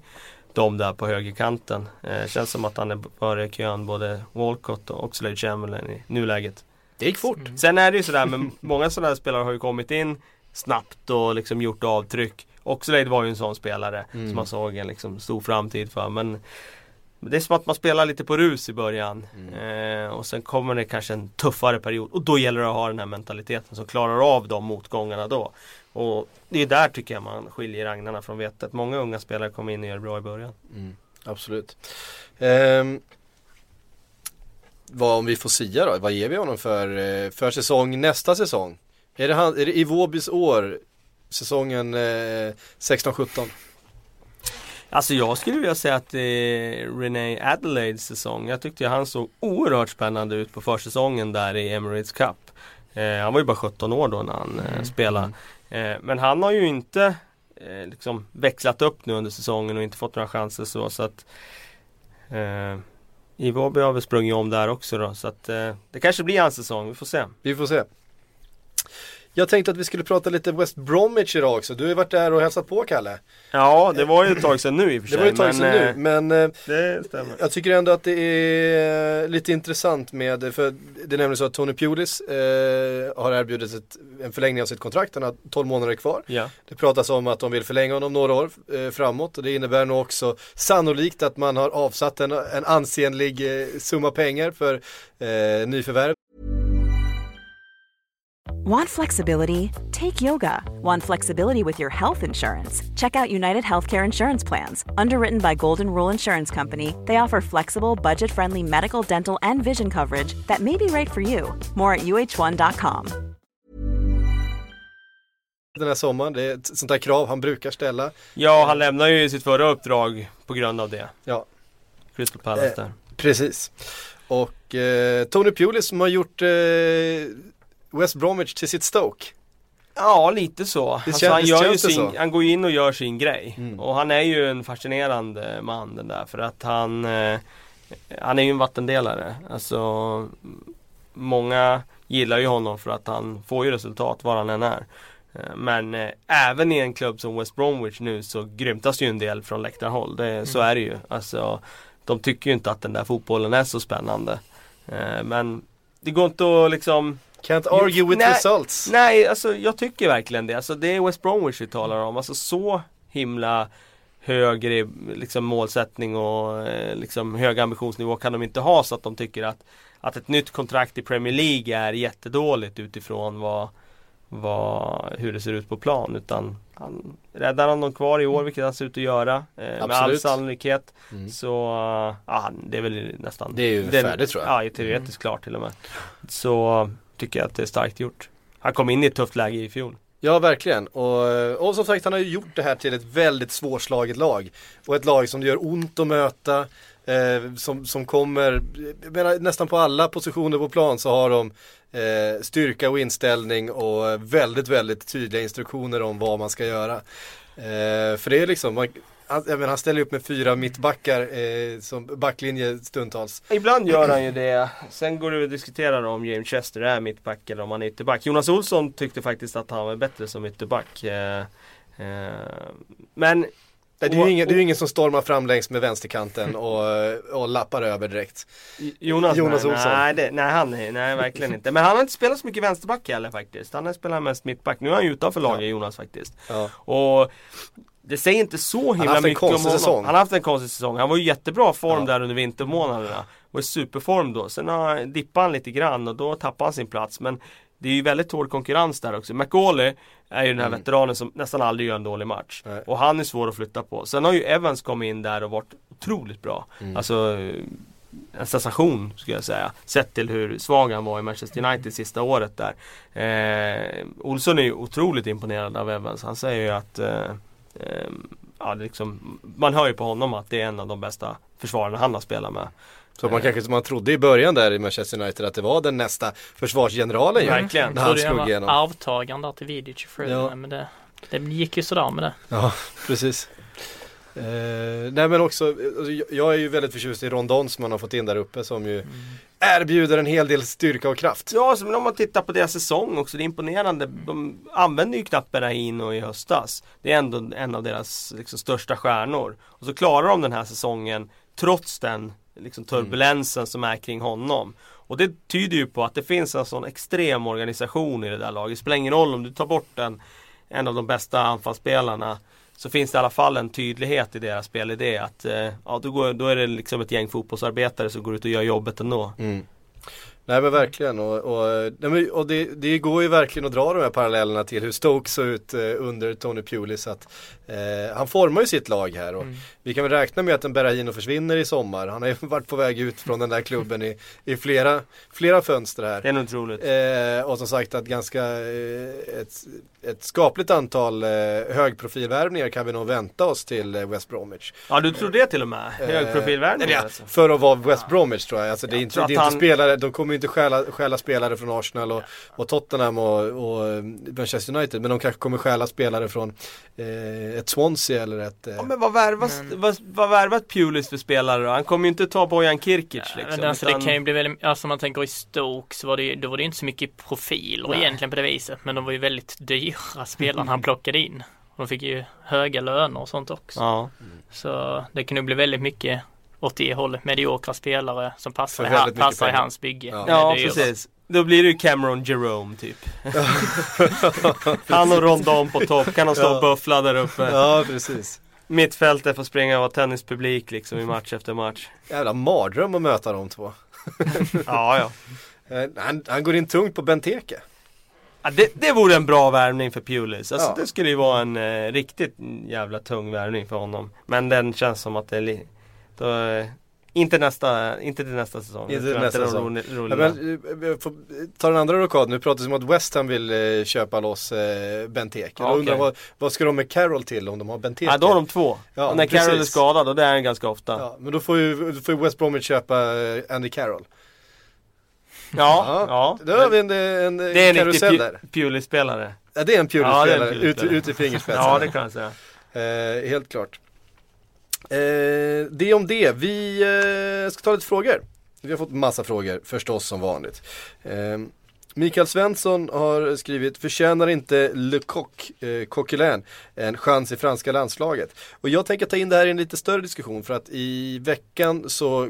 C: de där på högerkanten. Eh, känns som att han är före kön både Walcott och Oxlade Chamberlain i nuläget.
A: Det gick fort.
C: Sen är det ju sådär, men många sådana här spelare har ju kommit in snabbt och liksom gjort avtryck. Oxlade var ju en sån spelare
A: Mm.
C: som man såg en liksom stor framtid för. Men det är som att man spelar lite på rus i början. Eh, och sen kommer det kanske en tuffare period. Och då gäller det att ha den här mentaliteten som klarar av de motgångarna då. Och det är där tycker jag man skiljer agnarna från vetet. Många unga spelare kommer in och gör bra i början.
A: Mm, absolut. Ehm, vad om vi får sia då? Vad ger vi honom för, eh, för säsong nästa säsong? Är det, han, är det Iwobis år? Säsongen eh, 16-17?
C: Alltså jag skulle vilja säga att det är René Adelaides säsong. Jag tyckte han såg oerhört spännande ut på försäsongen där i Emirates Cup. Eh, han var ju bara 17 år då när han eh, spelade. Eh, Eh, men han har ju inte eh, liksom växlat upp nu under säsongen och inte fått några chanser så. så att eh, Iwobi har väl sprungit om där också då. Så att eh, det kanske blir hans säsong, vi får se.
A: Vi får se. Jag tänkte att vi skulle prata lite West Bromwich idag också. Du har ju varit där och hälsat på Kalle.
C: Ja, det var ju ett tag sedan nu i och för
A: Det
C: sig.
A: var ju ett tag sedan
C: men,
A: nu,
C: eh,
A: men eh,
C: Det stämmer.
A: Jag tycker ändå att det är lite intressant med, för det är nämligen så att Tony Pulis eh, har erbjudits ett, en förlängning av sitt kontrakt, han har 12 månader kvar.
C: Ja.
A: Det pratas om att de vill förlänga honom några år eh, framåt och det innebär nog också sannolikt att man har avsatt en, en ansenlig eh, summa pengar för eh, nyförvärv.
D: Want flexibility? Take yoga. Want flexibility with your health insurance? Check out United Healthcare Insurance Plans. Underwritten by Golden Rule Insurance Company, they offer flexible, budget friendly medical, dental, and vision coverage that may be right for you. More at uh1.com.
A: Den här sommaren, det är ett sånt där krav han brukar ställa.
C: Ja, han lämnar ju sitt förra uppdrag på grund av det.
A: Ja,
C: Crystal Palace
A: Eh,
C: där.
A: precis. Och eh, Tony Pulis som har gjort eh, West Bromwich till sitt Stoke.
C: Ja, lite så. Alltså,
A: känns-
C: han, gör ju sin,
A: så?
C: han går ju in och gör sin grej.
A: Mm.
C: Och han är ju en fascinerande man den där. För att han eh, Han är ju en vattendelare. Alltså Många gillar ju honom för att han får ju resultat var han än är. Eh, Men eh, även i en klubb som West Bromwich nu så grymtas ju en del från läktarhåll. Det, Så
A: Mm.
C: är det ju. Alltså, de tycker ju inte att den där fotbollen är så spännande. Eh, Men det går inte att liksom
A: Can't argue with
C: Nej,
A: results.
C: Nej, alltså jag tycker verkligen det. Alltså det är West Bromwich vi talar om. Alltså så himla högre liksom, målsättning och eh, liksom, hög ambitionsnivå kan de inte ha så att de tycker att, att ett nytt kontrakt i Premier League är jättedåligt utifrån vad, vad, hur det ser ut på plan. Utan han, räddar han dem kvar i år, vilket han ser ut att göra eh, med all
A: Absolut.
C: sannolikhet.
A: Mm.
C: Så ja, det är väl nästan
A: Det är ju färdigt, tror jag.
C: Ja, teoretiskt klart till och med. Så tycker jag att det är starkt gjort. Han kom in i ett tufft läge i fjol.
A: Ja, verkligen. Och, eh, och som sagt, han har ju gjort det här till ett väldigt svårslaget lag. Och ett lag som det gör ont att möta. Eh, som, som kommer, jag menar, nästan på alla positioner på plan så har de eh, styrka och inställning och väldigt, väldigt tydliga instruktioner om vad man ska göra. Eh, för det är liksom, man, han, jag menar, han ställer upp med fyra mittbackar eh, som backlinje stundtals.
C: Ibland gör han ju det. Sen går det att diskutera om James Chester är mittback eller om han är ytterback. Jonas Olsson tyckte faktiskt att han var bättre som ytterback. Eh, eh, men
A: det är ju ingen, det är ingen som stormar fram längs med vänsterkanten och, och lappar över direkt.
C: Jonas,
A: Jonas
C: nej,
A: Olsson.
C: Nej, det, nej, han, nej, verkligen inte. Men han har inte spelat så mycket vänsterback heller faktiskt. Han har spelat mest mittback. Nu är han ju utanför laget, Jonas faktiskt.
A: Ja.
C: Och det säger inte så himla
A: haft en
C: mycket om
A: konstig
C: honom.
A: säsong.
C: Han har haft en konstig säsong. Han var ju jättebra form
A: Ja.
C: där under vintermånaderna. Var i superform då. Sen har, dippade han lite grann och då tappade han sin plats. Men det är ju väldigt hård konkurrens där också. McAuley är ju den här veteranen som nästan aldrig gör en dålig match.
A: Nej.
C: Och han är svår att flytta på. Sen har ju Evans kommit in där och varit otroligt bra. Alltså en sensation skulle jag säga. Sett till hur svag han var i Manchester United sista året där. Eh, Olsson är ju otroligt imponerad av Evans. Han säger ju att eh, eh, ja, liksom, man hör ju på honom att det är en av de bästa försvararna han har spelat med.
A: Så man kanske som man trodde i början där i Manchester United att det var den nästa försvarsgeneralen ju.
C: Verkligen.
A: När han slog igenom.
B: arvtagaren där till Vidic Fred,
A: Ja.
B: men det, det gick ju sådär med det.
A: Ja, precis. Eh, nej men också, alltså, jag- är ju väldigt förtjust i Rondon som man har fått in där uppe som ju erbjuder en hel del styrka och kraft.
C: Ja, så men om man tittar på deras säsong också, det är imponerande. De använder ju knappt Berahino i höstas. Det är ändå en av deras liksom, största stjärnor. Och så klarar de den här säsongen trots den liksom, turbulensen som är kring honom. Och det tyder ju på att det finns en sån extrem organisation i det där laget. Det spelar ingen roll om du tar bort en, en av de bästa anfallsspelarna så finns det i alla fall en tydlighet i deras spelidé att eh, ja, då, går, då är det liksom ett gäng fotbollsarbetare som går ut och gör jobbet ändå.
A: Mm. Nej men verkligen och, och, och det, det går ju verkligen att dra de här parallellerna till hur Stoke såg ut eh, under Tony Pulis att eh, han formar ju sitt lag här och vi kan väl räkna med att en Berahino försvinner i sommar. Han har ju varit på väg ut från den där klubben i, i flera, flera fönster här.
C: Det är nog otroligt.
A: Eh, och som sagt att ganska eh, ett, ett skapligt antal eh, högprofilvärvningar kan vi nog vänta oss till eh, West Bromwich.
C: Ja du tror det till och med?
A: Eh, ja,
C: alltså?
A: För att vara West Bromwich tror jag. Alltså, det är inte, det är
C: att
A: inte
C: han-
A: spelare, de kommer ju inte stjäla, stjäla spelare från Arsenal och, och Tottenham och, och eh, Manchester United. Men de kanske kommer stjäla spelare från eh, ett Swansea eller ett... Eh,
C: Ja, men vad värvas, vad, vad värvat Pulis för spelare då? Han kommer ju inte ta Bojan Kirkic liksom.
B: men alltså,
C: utan-
B: det kan ju bli väldigt, alltså om man tänker i Stoke så var det då var det ju inte så mycket profiler egentligen på det viset. Men de var ju väldigt dyra spelarna han plockade in. De fick ju höga löner och sånt också.
C: Ja.
B: Så det kan nog bli väldigt mycket åt det hållet. Mediokra spelare som passar, ha- passar i hans bygge.
A: Ja.
C: Ja
B: dyra.
C: precis. Då blir det ju Cameron Jerome typ. Han och Rondon på topp, kan de stå och buffla där uppe.
A: ja precis.
C: Mittfältet får springa och vara tennispublik liksom i match efter match.
A: Jävla mardröm att möta de två.
C: Ja, ja.
A: Eh, han, han går in tungt på Benteke.
C: Ja det, det vore en bra värvning för Pulis. Alltså
A: Ja.
C: det skulle ju vara en eh, riktigt jävla tung värvning för honom. Men den känns som att det är då, eh, inte nästa, inte till nästa säsong.
A: Inte till nästa säsong. Ja, men, eh, jag får ta den andra rockaden, nu pratas det om att West Ham vill eh, köpa loss eh, Benteke. Undrar
C: okej.
A: vad, vad ska de med Carroll till om de har Benteke?
C: Ja, då har de två.
A: Ja,
C: när Carroll är skadad, och det är han ganska ofta. Ja,
A: Ja, men då får ju, då får ju West Bromwich köpa eh, Andy Carroll.
C: Ja.
A: Då har vi en, en,
C: det är en
A: karusell
C: riktig
A: där.
C: Pu- Pulis-spelare.
A: Ja, det är en
C: Ja, en
A: Pulis-spelare, ut, ut i fingerspetsarna.
C: Ja, det kan jag säga.
A: Eh, helt klart. Eh, det om det. Vi eh, ska ta lite frågor. Vi har fått massa frågor, förstås som vanligt. Eh, Mikael Svensson har skrivit, förtjänar inte Le Coq, eh, Coquelin, en chans i franska landslaget? Och jag tänker ta in det här i en lite större diskussion för att i veckan så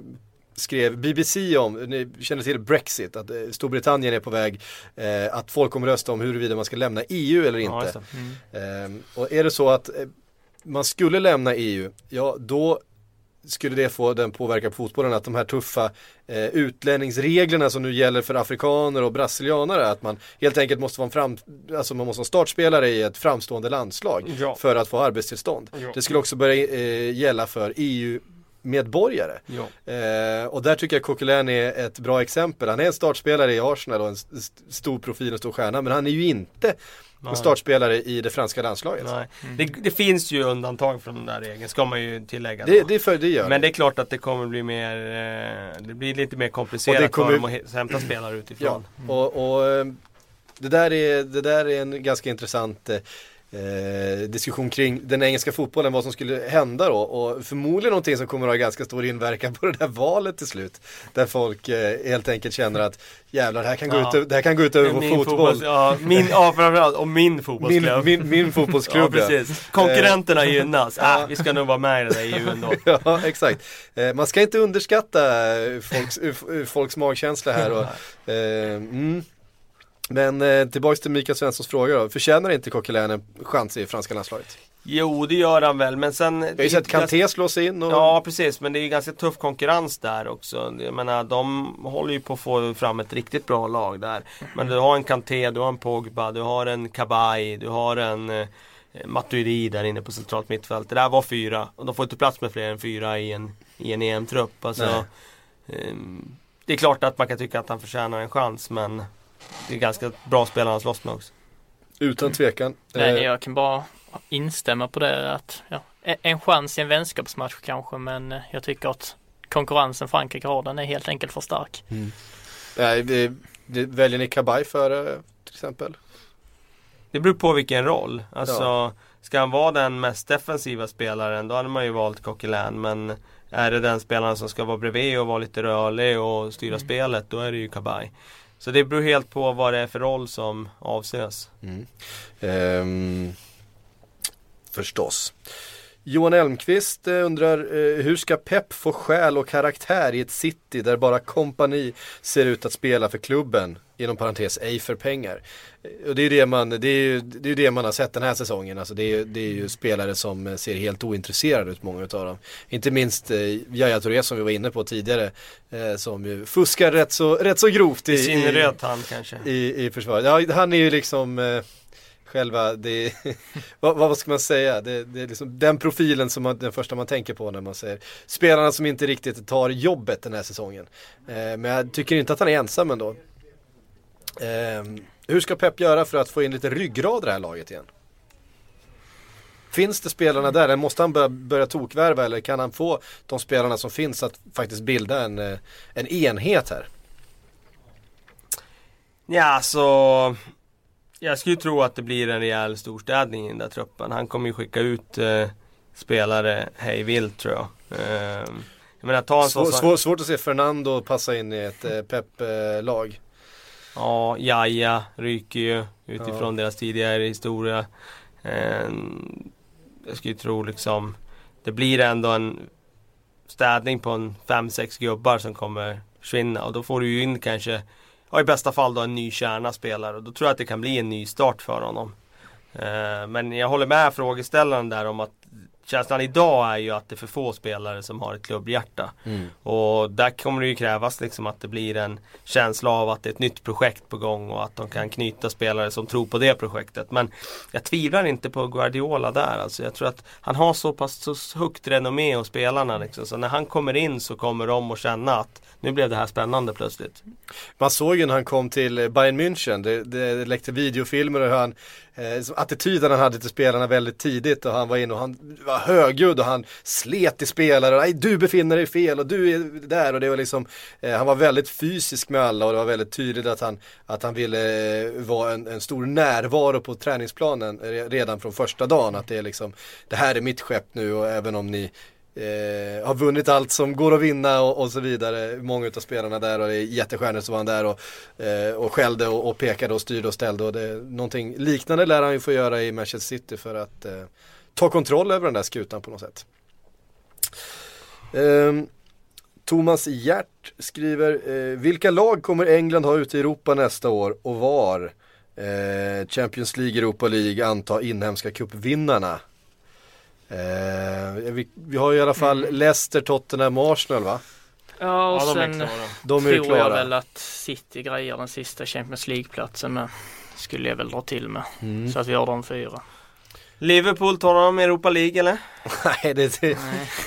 A: skrev BBC om, ni känner till Brexit, att eh, Storbritannien är på väg eh, att folkomrösta om huruvida man ska lämna EU eller
C: Ja,
A: inte.
C: just det.
A: Ehm, och är det så att eh, man skulle lämna EU, ja då skulle det få den påverkan på fotbollen att de här tuffa eh, utlänningsreglerna som nu gäller för afrikaner och brasilianare att man helt enkelt måste vara en fram, alltså man måste vara startspelare i ett framstående landslag
C: Ja.
A: för att få arbetstillstånd.
C: Ja.
A: Det skulle också börja eh, gälla för EU-medborgare.
C: Ja.
A: Eh, och där tycker jag Coquelin är ett bra exempel. Han är en startspelare i Arsenal och en st- st- stor profil och stor stjärna men han är ju inte
C: Nej.
A: en startspelare i det franska landslaget.
C: Nej. Det, det finns ju undantag från den där regeln, ska man ju tillägga.
A: Det, det, för, det gör
C: Men
A: det.
C: är klart att det kommer bli mer, eh, det blir lite mer komplicerat
A: Och det kommer-
C: för dem att hämta spelare
A: Ja,
C: utifrån.
A: och, och eh, det, där är, det där är en ganska intressant eh, eh, diskussion kring den engelska fotbollen, vad som skulle hända då och förmodligen någonting som kommer att ha ganska stor inverkan på det där valet till slut. Där folk eh, helt enkelt känner att jävlar det här kan gå,
C: Ja.
A: ut, det här kan gå ut över vår
C: Min
A: fotboll.
C: fotbolls- Ja, min, ja framförallt, och min
A: Min,
C: fotbollsklubb.
A: min, min fotbollsklubb
C: ja, precis. Konkurrenterna gynnas.
A: Ja.
C: Äh, vi ska nog vara med i det där EU ändå.
A: Ja, exakt. Eh, man ska inte underskatta eh, folks, eh, folks magkänsla här. Och, eh, mm. Men eh, tillbaks till Mikael Svenssons fråga då. Förtjänar inte Coquelin en chans i franska landslaget?
C: Jo, det gör han väl, men sen...
A: Jag har ju sett Kanté slå sig in och...
C: Ja, precis, men det är ju ganska tuff konkurrens där också. Jag menar, de håller ju på att få fram ett riktigt bra lag där. Men du har en Kanté, du har en Pogba, du har en Kabay, du har en eh, Matuidi där inne på centralt mittfält. Det där var fyra, och de får inte plats med fler än fyra i en, i en EM-trupp. Alltså, ehm, det är klart att man kan tycka att han förtjänar en chans, men det är ganska bra spelare han slåss med också.
A: Utan tvekan.
B: Nej,
A: Eh,
B: jag kan bara instämma på det att ja, en- en chans i en vänskapsmatch kanske men eh, jag tycker att konkurrensen Frankrike har den är helt enkelt för stark.
A: nej, det, det, väljer ni Kabay före till exempel?
C: Det beror på vilken roll. Alltså,
A: Ja.
C: ska han vara den mest defensiva spelaren då hade man ju valt Coquelin. Men är det den spelaren som ska vara bredvid och vara lite rörlig och styra
A: Mm.
C: spelet, då är det ju Kabay. Så det beror helt på vad det är för roll som avses. Mm.
A: Ehm, förstås. Johan Elmqvist eh, undrar eh, hur ska Pep få själ och karaktär i ett city där bara kompani ser ut att spela för klubben? Inom parentes, ej för pengar. Eh, Och det är ju det man, det är ju, det är det man har sett den här säsongen. Alltså det, är, det är ju spelare som ser helt ointresserade ut, många utav dem. Inte minst eh, Yahya Touré som vi var inne på tidigare. Eh, som ju fuskar rätt så, rätt så grovt i,
C: I
A: i,
C: han kanske.
A: i, i försvaret. Ja, han är ju liksom eh, själva, det, vad, vad ska man säga, det, det är liksom den profilen som man, den första man tänker på när man säger spelarna som inte riktigt tar jobbet den här säsongen. Eh, men jag tycker inte att han är ensam ändå. Eh, hur ska Pep göra för att få in lite ryggrad i det här laget igen? Finns det spelarna där? Måste han börja, börja tokvärva eller kan han få de spelarna som finns att faktiskt bilda en, eh, en enhet här?
C: Ja, så jag skulle tro att det blir en rejäl storstädning i den där truppen. Han kommer ju skicka ut eh, spelare hej vilt tror jag. Eh, jag menar, ta en
A: Svår, svår, svårt att se Fernando passa in i ett eh, Pep-lag.
C: Ja, Jaja ryker ju utifrån
A: Ja.
C: deras tidigare historia. Eh, jag skulle tro liksom Det blir ändå en städning på en 5-6 gubbar som kommer försvinna och då får du ju in kanske Ja i bästa fall då en ny kärna spelare och då tror jag att det kan bli en ny start för honom. Eh, men jag håller med frågeställaren där om att Känslan idag är ju att det är för få spelare som har ett klubbhjärta. Och där kommer det ju krävas liksom att det blir en känsla av att det är ett nytt projekt på gång och att de kan knyta spelare som tror på det projektet. Men jag tvivlar inte på Guardiola där. Alltså jag tror att han har så pass så högt renommé hos spelarna. Liksom. Så när han kommer in så kommer de att känna att nu blev det här spännande plötsligt.
A: Man såg ju när han kom till eh, Bayern München, det, det läckte videofilmer och hur han eh, attityden han hade till spelarna väldigt tidigt och han var inne och han var högljudd och han slet i spelare. Och nej du befinner dig fel och du är där. Och det var liksom eh, han var väldigt fysisk med alla och det var väldigt tydligt att han, att han ville eh, vara en, en stor närvaro på träningsplanen eh, redan från första dagen. Att det är liksom det här är mitt skepp nu och även om ni Eh, har vunnit allt som går att vinna och, och så vidare. Många av spelarna där och det är jättestjärnor som var han där och, eh, och skällde och, och pekade och styrde och ställde. Och det, någonting liknande lär han ju få göra i Manchester City för att eh, ta kontroll över den där skutan på något sätt. Ehm, Thomas Hjärt skriver, eh, vilka lag kommer England ha ute i Europa nästa år och var? Eh, Champions League, Europa League, anta inhemska cupvinnarna. Eh, vi, vi har i alla fall Leicester, Tottenham, Arsenal va?
B: Ja och
C: Ja, de är
B: sen
C: klara.
A: De är ju
B: tror jag
A: klara.
B: väl att City grejer den sista Champions League-platsen med. Skulle jag väl dra till med.
A: Mm.
B: Så att vi har de fyra.
C: Liverpool tar de Europa League eller?
A: Nej, det, det,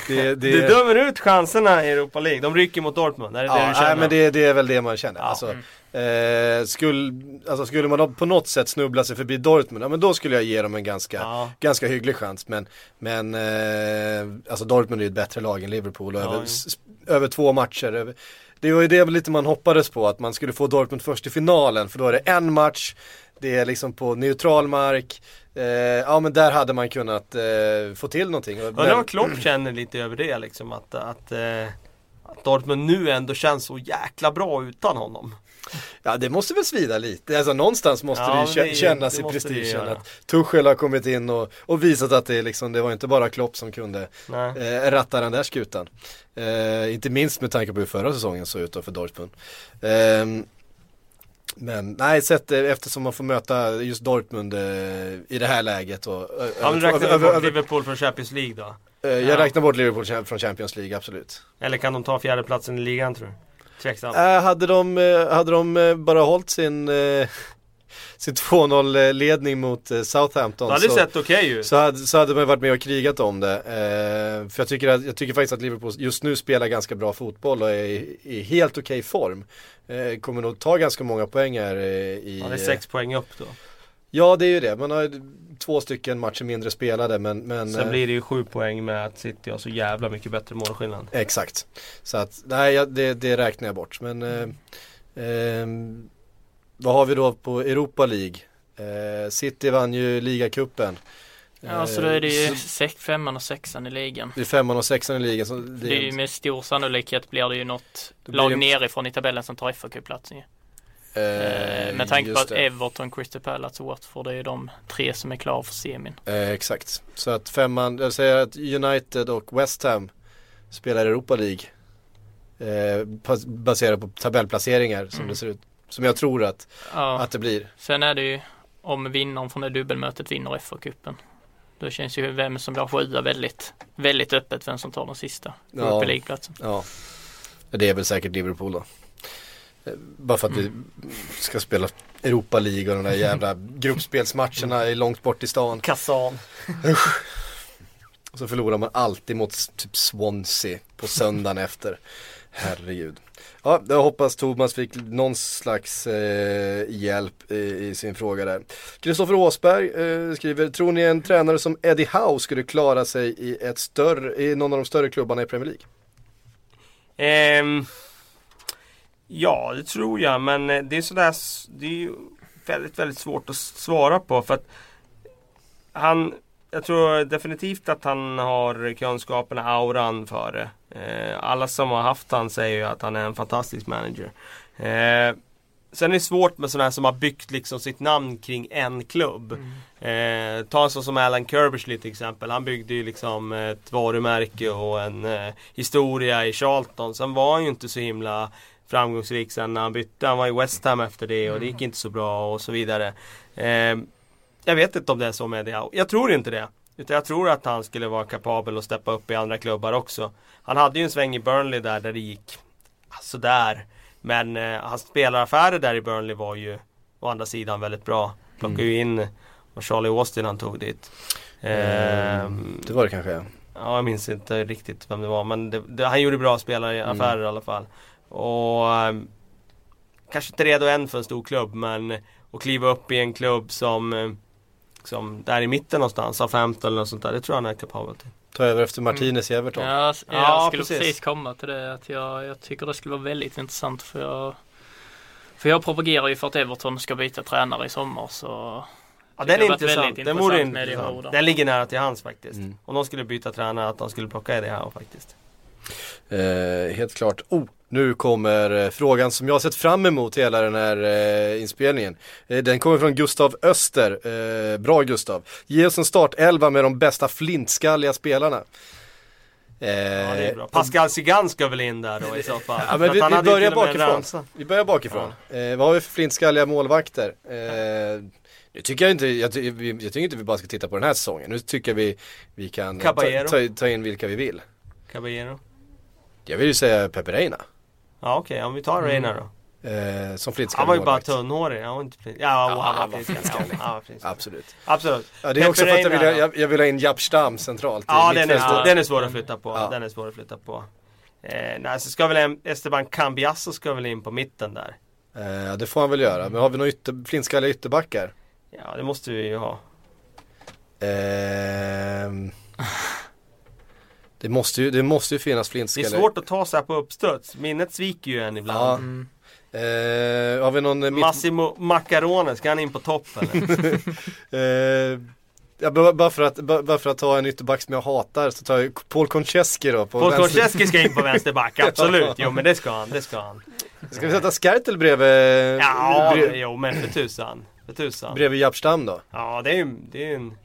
A: det, det,
C: Du dömer ut chanserna i Europa League. De rycker mot Dortmund. Är det det
A: ja,
C: du känner?
A: nej, men det, det är väl det man känner.
C: Ja.
A: Alltså, eh, skulle, alltså skulle man på något sätt snubbla sig förbi Dortmund, ja men då skulle jag ge dem en ganska,
C: Ja.
A: ganska hygglig chans. Men, men eh, alltså Dortmund är ju ett bättre lag än Liverpool och
C: Ja,
A: över, s- över två matcher. Över, det var ju det lite man hoppades på, att man skulle få Dortmund först i finalen, för då är det en match, det är liksom på neutral mark, eh, ja men där hade man kunnat eh, få till någonting.
C: Undrar vad Klopp känner lite över det liksom, att, att, eh, att Dortmund nu ändå känns så jäkla bra utan honom.
A: Ja det måste väl svida lite, alltså någonstans måste ja, det ju kännas i prestigen att Tuchel har kommit in och, och visat att det, liksom, det var inte bara Klopp som kunde eh, ratta den där skutan. Eh, inte minst med tanke på hur förra säsongen såg ut då för Dortmund. Eh, men nej, sett eftersom man får möta just Dortmund eh, i det här läget och
C: Ja men räknar du bort Liverpool från Champions League då?
A: Eh, jag ja. räknar bort Liverpool från Champions League, absolut.
C: Eller kan de ta fjärdeplatsen i ligan tror du?
A: Tveksam. Äh, hade, de, eh, hade de eh, bara hållit sin eh, sin 2-0 ledning mot Southampton
C: Det hade så, sett okej okay ut.
A: så hade, så hade man varit med och krigat om det. Eh, För jag tycker, att, jag tycker faktiskt att Liverpool just nu spelar ganska bra fotboll och är i, i helt okej okay form. Eh, Kommer nog ta ganska många poäng här i
C: Ja det är sex poäng upp då.
A: Ja det är ju det, man har två stycken matcher mindre spelade men, men
C: Sen blir det ju sju poäng med att City har så jävla mycket bättre målskillnad
A: Exakt Så att, nej det, det räknar jag bort men eh, eh, Vad har vi då på Europa League? Eh, City vann ju ligacupen
B: Ja så då är det ju sex, femman och sexan i ligan.
A: Det är femman och sexan i ligan. Så
B: det, det är ju med stor sannolikhet blir det ju något lag nerifrån i tabellen som tar FA-cupplatsen. Eh, med tanke på att det. Everton, Crystal Palace och Watford är ju de tre som är klara för semin.
A: Eh, exakt. Så att femman, jag säger att United och West Ham spelar Europa League. Eh, baserat på tabellplaceringar som mm. det ser ut. Som jag tror att, ja. att det blir.
B: Sen är det ju om vinnaren från det dubbelmötet vinner FA-cupen. Då känns ju vem som blir sjua väldigt, väldigt öppet vem som tar den sista Europa League-platsen.
A: Ja. Det är väl säkert Liverpool då. Bara för att vi ska spela Europa League och de där jävla gruppspelsmatcherna är långt bort i stan.
C: Kazan.
A: Och så förlorar man alltid mot typ Swansea på söndagen efter. Herregud. Ja, jag hoppas Thomas fick någon slags eh, hjälp i, i, sin fråga där. Kristoffer Åsberg eh, skriver, tror ni en tränare som Eddie Howe skulle klara sig i, ett större, i någon av de större klubbarna i Premier
C: League? Um... Ja, det tror jag. Men eh, det är sådär, det är ju väldigt, väldigt svårt att svara på. För att han, jag tror definitivt att han har kunskaperna, auran för det. Eh, alla som har haft han säger ju att han är en fantastisk manager. Eh, sen är det svårt med sådana här som har byggt liksom sitt namn kring en klubb. Mm. Eh, ta en sån som Alan Kirbishley till exempel. Han byggde ju liksom ett varumärke och en eh, historia i Charlton. Sen var han ju inte så himla framgångsrik sen när han bytte. Han var i West Ham efter det och det gick inte så bra och så vidare. Eh, jag vet inte om det är så med det. Jag tror inte det. Utan jag tror att han skulle vara kapabel att steppa upp i andra klubbar också. Han hade ju en sväng i Burnley där, där det gick sådär. Men eh, hans spelaraffärer där i Burnley var ju å andra sidan väldigt bra. Plockade mm. ju in och Charlie Austin han tog dit.
A: Eh, det var det kanske. Ja,
C: jag minns inte riktigt vem det var men det, det, han gjorde bra spelaraffärer mm. i alla fall. Och um, kanske inte redo än för en stor klubb men att kliva upp i en klubb som, eh, som där i mitten någonstans, av 15 eller något sånt där. Det tror jag han är kapabel till.
A: Ta över efter Martinez i Everton.
B: Ja, jag, ja, skulle precis. precis komma till det. Att jag, jag tycker det skulle vara väldigt intressant för jag För jag propagerar ju för att Everton ska byta tränare i sommar så
C: Ja den är intressant. Den vore intressant. Den ligger nära till hans faktiskt. Mm. Om de skulle byta tränare att de skulle plocka Eddie Howe faktiskt.
A: Eh, helt klart. Oh, nu kommer eh, frågan som jag har sett fram emot hela den här eh, inspelningen. Eh, den kommer från Gustav Öster. Eh, bra Gustav. Ge oss en startelva med de bästa flintskalliga spelarna.
C: ja, det är bra. Pascal Zigan ska väl in där då i så fall.
A: Ja, men vi, vi börjar bakifrån. Vi börjar bakifrån. Ja. Eh, vad har vi för flintskalliga målvakter? Eh, nu tycker jag inte, jag, jag, jag, tycker inte vi bara ska titta på den här säsongen. Nu tycker jag vi, vi kan ta, ta, ta in vilka vi vill.
C: Caballero.
A: Jag vill ju säga Pepe Reina.
C: Ja okej, okay. om vi tar Reina då.
A: Eh, som
C: Han var ju bara tunnhårig, han var inte flint... Ja, ja, han var flintskallig. Ja,
A: Absolut.
C: Absolut.
A: Ja, det är också för att jag vill, jag, jag vill ha in Japp Stam centralt.
C: Ja, den är, svår, den är svår att flytta på. Ja. Den är svår att flytta på. Eh, nej, så ska väl Esteban Cambiasso ska väl in på mitten där.
A: Eh, det får han väl göra. Men har vi några ytter, flintskalliga ytterbackar?
C: Ja, det måste vi ju ha.
A: Eh, Det måste ju, det måste ju finnas
C: Det är
A: flintskallar.
C: svårt att ta så här på uppstuds. Minnet sviker ju en
A: Ja.
C: ibland.
B: Mm.
A: Eh, har vi någon eh, mitt...
C: Massimo Macarone, ska han in på topp eller?
A: Eh, ja, bara, för att, bara, för att ta en ytterback som jag hatar så tar jag Paul Konchesky då. På
C: Paul
A: vänster.
C: Konchesky ska in på vänsterback, absolut. Jo men det ska han, det ska han.
A: Ska vi sätta Skertel bredvid,
C: Ja,
A: brev,
C: jo men för tusan. För tusan.
A: bredvid Japstam då?
C: Ja, det är ju det är ju en...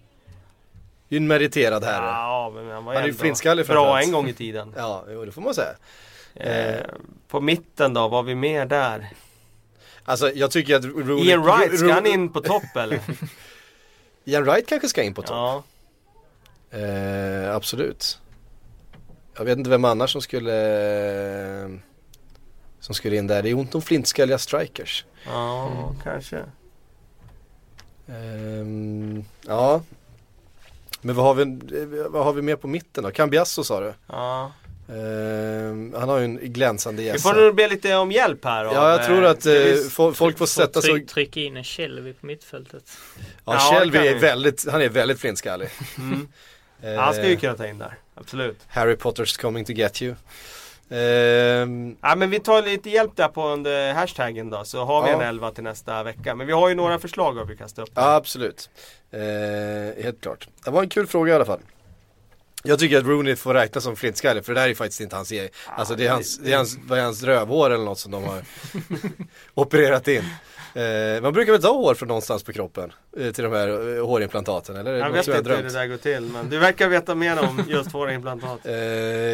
A: Ju en meriterad herre.
C: Ja, men han var
A: Han är ju flintskallig
C: bra en gång i tiden.
A: Ja, jo, det får man säga.
C: Eh, på mitten då, vad har vi mer där?
A: Alltså jag tycker att Rooney...
C: Ian Wright, ska han in på topp eller?
A: Ian Wright kanske ska in på topp.
C: Ja.
A: Eh, absolut. Jag vet inte vem annars som skulle eh, som skulle in där. Det är ont om flintskalliga strikers.
C: Ja, kanske.
A: Ehm, ja. Men vad har, vi, vad har vi mer på mitten då? Cambiasso sa du?
C: Ja.
A: Ehm, han har ju en glänsande
C: Vi
A: gässa.
C: får nog be lite om hjälp här.
A: Ja, jag tror att
C: vi-
A: fo- folk får sätta sig...
B: Tryck, trycka in en Shelby på mittfältet.
A: Ja,
C: Ja,
A: Shelby är
C: vi.
A: väldigt, han är väldigt flintskallig.
C: Mm.
A: Eh,
C: Han ska ju kunna ta in där, absolut.
A: Harry Potter's coming to get you. Ehm,
C: Ja men vi tar lite hjälp där på under hashtaggen då så har vi
A: Ja.
C: en elva till nästa vecka. Men vi har ju några förslag att vi kastar upp.
A: Ja absolut. Eh, helt klart. Det var en kul fråga i alla fall. Jag tycker att Rooney får räknas som flintskallig för det där är faktiskt inte hans egen. Alltså det är hans, det är hans, vad är hans rövhår eller något som de har opererat in. Eh, man brukar väl ta hår från någonstans på kroppen eh, till de här eh, hårimplantaten eller?
C: Jag vet
A: som
C: inte hur det där går till men du verkar veta mer om just hårimplantat.
A: Eh, det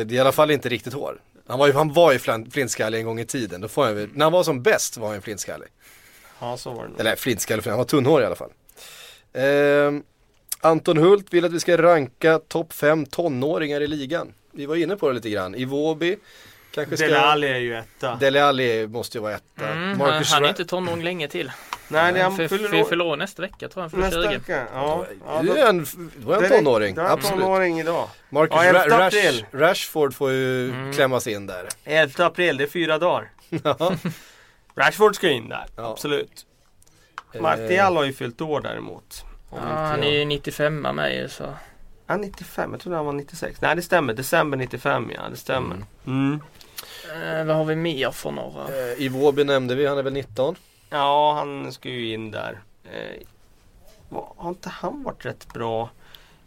A: är i alla fall inte riktigt hår. Han var ju, han var ju flin- flintskallig en gång i tiden. Då får jag, när han var som bäst var han ju flintskallig.
C: Ja så var det nog.
A: Eller flintskallig, för han var tunnhårig i alla fall. Ehm, Anton Hult vill att vi ska ranka topp 5 tonåringar i ligan. Vi var inne på det lite grann. Iwobi kanske ska...
C: Dele Alli är ju etta.
A: Dele Alli måste ju vara etta.
B: Mm, han, han är inte tonåring länge till.
C: Nej det han fyller
B: för,
C: år
B: nästa vecka tror jag. Han
C: nästa
B: 20.
C: vecka. Ja, ja,
A: Du
C: då-
A: är en, du är en
C: direkt-
A: tonåring,
C: då är han
A: absolut.
C: tonåring idag.
A: Marcus
C: Ja,
A: Ra-
C: 11
A: Rash. Rashford får ju
B: Mm.
A: klämmas in där.
C: 11 april, det är fyra dagar. Rashford ska in där,
A: Ja.
C: absolut.
A: Eh,
C: Martial har ju fyllt år däremot.
B: Ja, han är ju 95 med ju så.
C: Ja, 95, jag trodde han var 96. Nej det stämmer, december 95 ja, det stämmer. Mm.
B: Eh, vad har vi mer för några?
A: Eh, Iwobi nämnde vi, han är väl 19.
C: Ja, han ska ju in där. Eh, vad- har inte han varit rätt bra?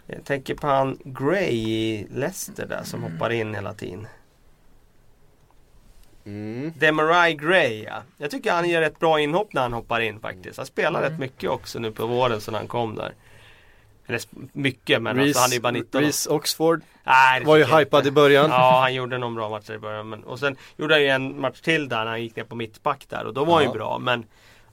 C: Jag tänker på han Gray i Leicester där som hoppar in hela tiden.
A: Mm.
C: Demarai Gray ja. Jag tycker han gör ett bra inhopp när han hoppar in faktiskt. Han spelar
B: Mm.
C: rätt mycket också nu på våren sedan han kom där. Eller mycket men alltså, han är ju bara 19.
A: Reece Oxford
C: Nej,
A: var ju hypad i början.
C: Ja, han gjorde någon bra match i början. Men, och sen gjorde han ju en match till där när han gick ner på mittback där och då var han
A: Ja.
C: ju bra. Men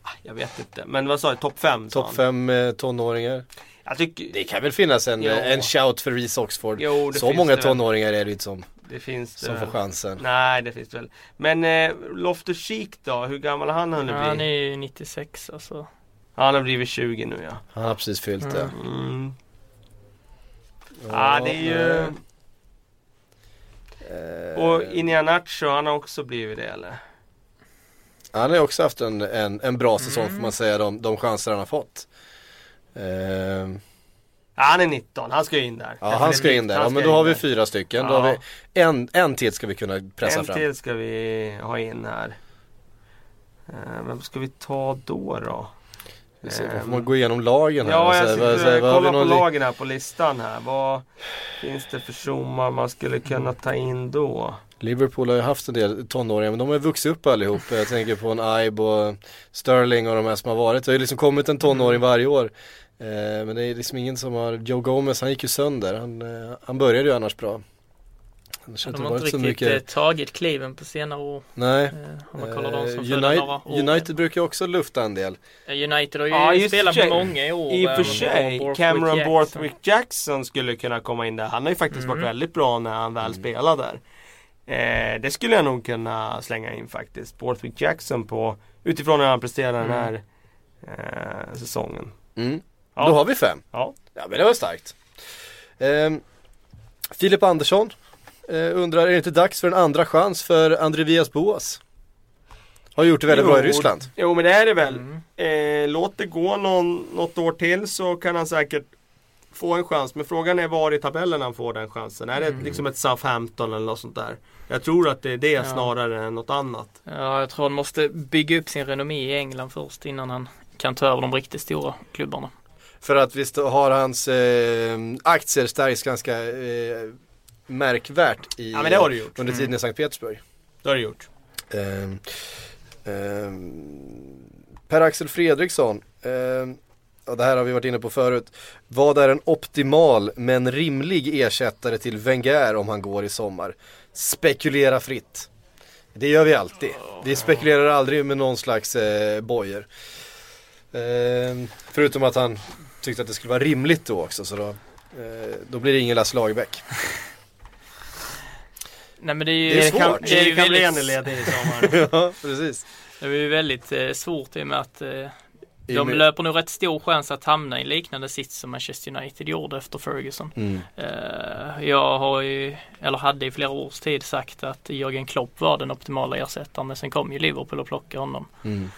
C: ah, jag vet inte. Men vad sa du? Topp 5?
A: Topp 5 eh, tonåringar.
C: Jag tycker
A: Det kan väl finnas en,
C: Ja.
A: en shout för Reece Oxford.
C: Jo, det
A: Så många tonåringar är det ju inte som,
C: det finns det
A: som får
C: väl.
A: chansen.
C: Nej, det finns det väl. Men eh, Loftus Cheek då? Hur gammal har han hunnit
B: Ja,
C: bli?
B: han är ju 96 alltså.
C: Ja, han har blivit 20 nu ja.
A: Han har precis fyllt det.
C: Mm. Ja, det är ju...
A: eh,
C: Och Inianacho, han har också blivit det eller?
A: Han har ju också haft en, en, en bra säsong
B: Mm.
A: får man säga, de, de chanser han har fått. Eh,
C: Ja, han är 19, han ska ju in där.
A: ja, han ska in där. Ja, men då har vi fyra stycken. Då
C: Ja.
A: har vi en, en till ska vi kunna pressa
C: En
A: fram.
C: till ska vi ha in här. Eh, vem ska vi ta då då?
A: Vi ser, Då
C: Ehm,
A: får man gå igenom lagen här.
C: Ja, jag
A: har vi
C: kolla på
A: någon
C: lagen här på listan här. Vad finns det för tjommar man skulle kunna ta in då?
A: Liverpool har ju haft en del tonåringar men de har ju vuxit upp allihop. Jag tänker på en Ibe och Sterling och de här som har varit. Det har ju liksom kommit en tonåring varje år. Eh, men det är liksom ingen som har, Joe Gomez han gick ju sönder. Han, eh, han började ju annars bra. Det
B: De har inte
A: varit
B: riktigt
A: mycket.
B: eh, tagit kliven på senare år.
A: Nej.
B: Eh, om man kollar de som
A: Eh, United,
B: några år.
A: United brukar också lufta en del.
B: Eh, United har ju
C: just
B: spelat
C: för
B: många i år.
C: I och
B: eh,
C: för sig, Cameron. Borthwick Jackson skulle kunna komma in där. Han har ju faktiskt varit
B: Mm.
C: väldigt bra när han väl spelade där. Eh, det skulle jag nog kunna slänga in faktiskt. Borthwick Jackson på utifrån hur han presterar den här eh, säsongen.
A: Mm.
C: Ja.
A: Då har vi fem.
C: Ja.
A: Ja men det var starkt. Ehm, Filip Andersson eh, undrar, är det inte dags för en andra chans för Andrevias Boas? Har gjort det väldigt bra i
C: Jo,
A: Ryssland.
C: Jo men det är det väl.
B: Mm.
C: Eh, låt det gå någon, något år till så kan han säkert få en chans. Men frågan är var i tabellen han får den chansen. Är det
B: Mm.
C: liksom ett Southampton eller något sånt där? Jag tror att det är det
B: Ja.
C: snarare än något annat.
B: Ja, jag tror han måste bygga upp sin renommé i England först innan han kan ta över de riktigt stora klubbarna.
A: För att visst har hans eh, aktier stärkts ganska eh, märkvärt i,
C: Ja men det har det gjort.
A: under tiden i Sankt Petersburg.
C: Det har det gjort.
A: Ehm, ehm, Per-Axel Fredriksson, ehm, ja, det här har vi varit inne på förut. Vad är en optimal men rimlig ersättare till Wenger om han går i sommar? Spekulera fritt. Det gör vi alltid. Vi spekulerar aldrig med någon slags eh, bojer. Ehm, förutom att han tyckte att det skulle vara rimligt då också så då, eh, då blir det ingen Lasse Lagerbäck.
B: Nej men det är ju,
A: Det är svårt.
B: Kan, det är ju
C: Det kan bli
B: väldigt,
C: en ledig i sommar.
A: ja, precis.
B: det är ju väldigt eh, svårt i och med att eh, de
A: med-
B: löper nog rätt stor chans att hamna i en liknande sits som Manchester United gjorde efter Ferguson.
A: Mm.
B: Eh, jag har ju, eller hade i flera års tid sagt att Jörgen Klopp var den optimala ersättaren men sen kom ju Liverpool och plockade honom.
A: Mm.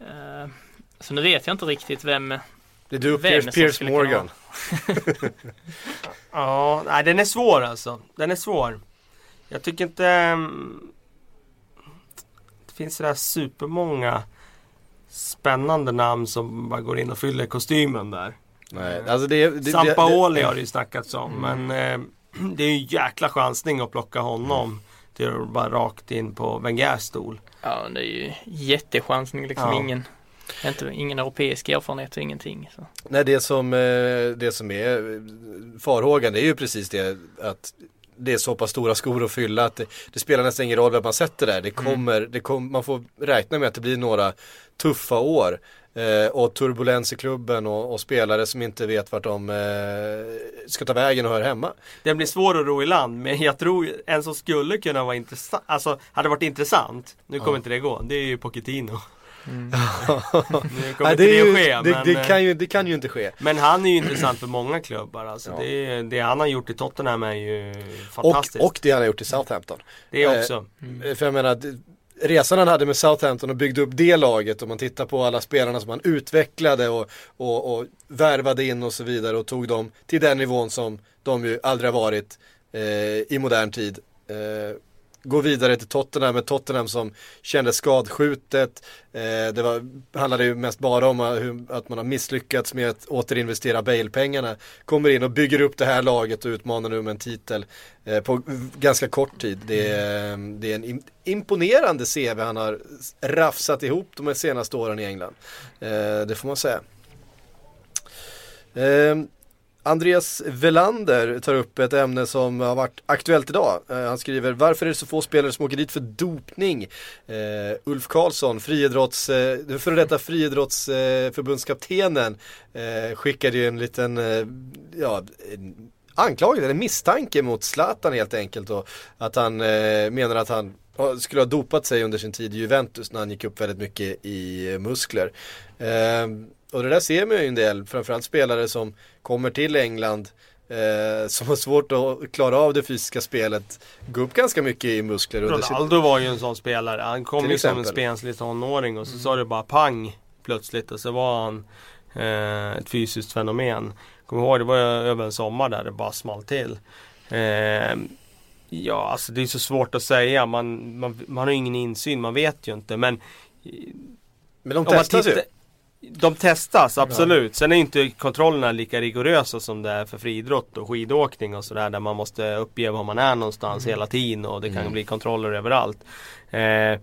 B: Eh, så nu vet jag inte riktigt vem
A: Det är du och Piers, Piers Morgan.
C: Ja, nej den är svår alltså. Den är svår. Jag tycker inte... mm, Det finns sådär supermånga spännande namn som bara går in och fyller kostymen där.
A: Nej, alltså det, det,
C: Sampaoli
A: det,
C: har det ju snackats om
B: Mm.
C: men eh, det är ju en jäkla chansning att plocka honom till att bara rakt in på Wengers stol.
B: Ja, det är ju jättechansning liksom.
C: Ja.
B: Ingen, inte, ingen europeisk erfarenhet och ingenting. Så.
A: Nej, det som, eh, det som är farhågan det är ju precis det att det är så pass stora skor att fylla att det, det spelar nästan ingen roll vem man sätter där. Det kommer, det kom, man får räkna med att det blir några tuffa år. Eh, och turbulens i klubben och, och spelare som inte vet vart de eh, ska ta vägen och hör hemma.
C: Den blir svår att ro i land men jag tror en som skulle kunna vara intressant, alltså hade varit intressant, nu kommer
A: Ja.
C: inte det gå, det är ju Pochettino.
B: Mm.
C: Nu kommer
A: Nej, det, är ju,
C: ske
A: det,
C: men,
A: det,
C: eh,
A: kan ju, det kan ju inte ske.
C: men han är ju intressant för många klubbar alltså.
A: Ja.
C: Det, det han har gjort i Tottenham är ju
A: Och,
C: fantastiskt.
A: och det han har gjort i Southampton.
C: det
A: eh,
C: också.
A: Eh, För jag menar, resan han hade med Southampton och byggde upp det laget och man tittar på alla spelarna som han utvecklade och, och, och värvade in och så vidare och tog dem till den nivån som de ju aldrig har varit eh, i modern tid. Eh, gå vidare till Tottenham med Tottenham som kändes skadskjutet. Eh, det var, handlade ju mest bara om att, man har misslyckats med att återinvestera Bale-pengarna. Kommer in och bygger upp det här laget och utmanar nu med en titel eh, på ganska kort tid. Det är, det är en imponerande CV han har rafsat ihop de senaste åren i England. Eh, det får man säga. Ehm, Andreas Velander tar upp ett ämne som har varit aktuellt idag. Eh, han skriver varför är det så få spelare som åker dit för dopning? Uh, Ulf Karlsson, friidrotts, uh, före detta friidrottsförbundskaptenen uh, skickade ju en liten ja, en anklagelse, en misstanke mot Zlatan helt enkelt och att han eh, menar att han skulle ha dopat sig under sin tid i Juventus när han gick upp väldigt mycket i eh, muskler. Och det där ser man ju en del, framförallt spelare som kommer till England eh, som har svårt att klara av det fysiska spelet, gå upp ganska mycket i muskler.
C: Ronaldo var ju en sån spelare. Han kom ju som en spenslig tonåring och så sa det bara pang plötsligt och så var han eh, ett fysiskt fenomen. Kommer ihåg det var över en sommar där det bara small till. Eh, ja, alltså det är så svårt att säga. Man, man, man har ingen insyn, man vet ju inte. Men
A: Men de testas ju.
C: De testas absolut. Sen är inte kontrollerna lika rigorösa som det är för friidrott och skidåkning och sådär. Där man måste uppge var man är någonstans hela tiden och det kan
A: Mm.
C: bli kontroller överallt. Eh,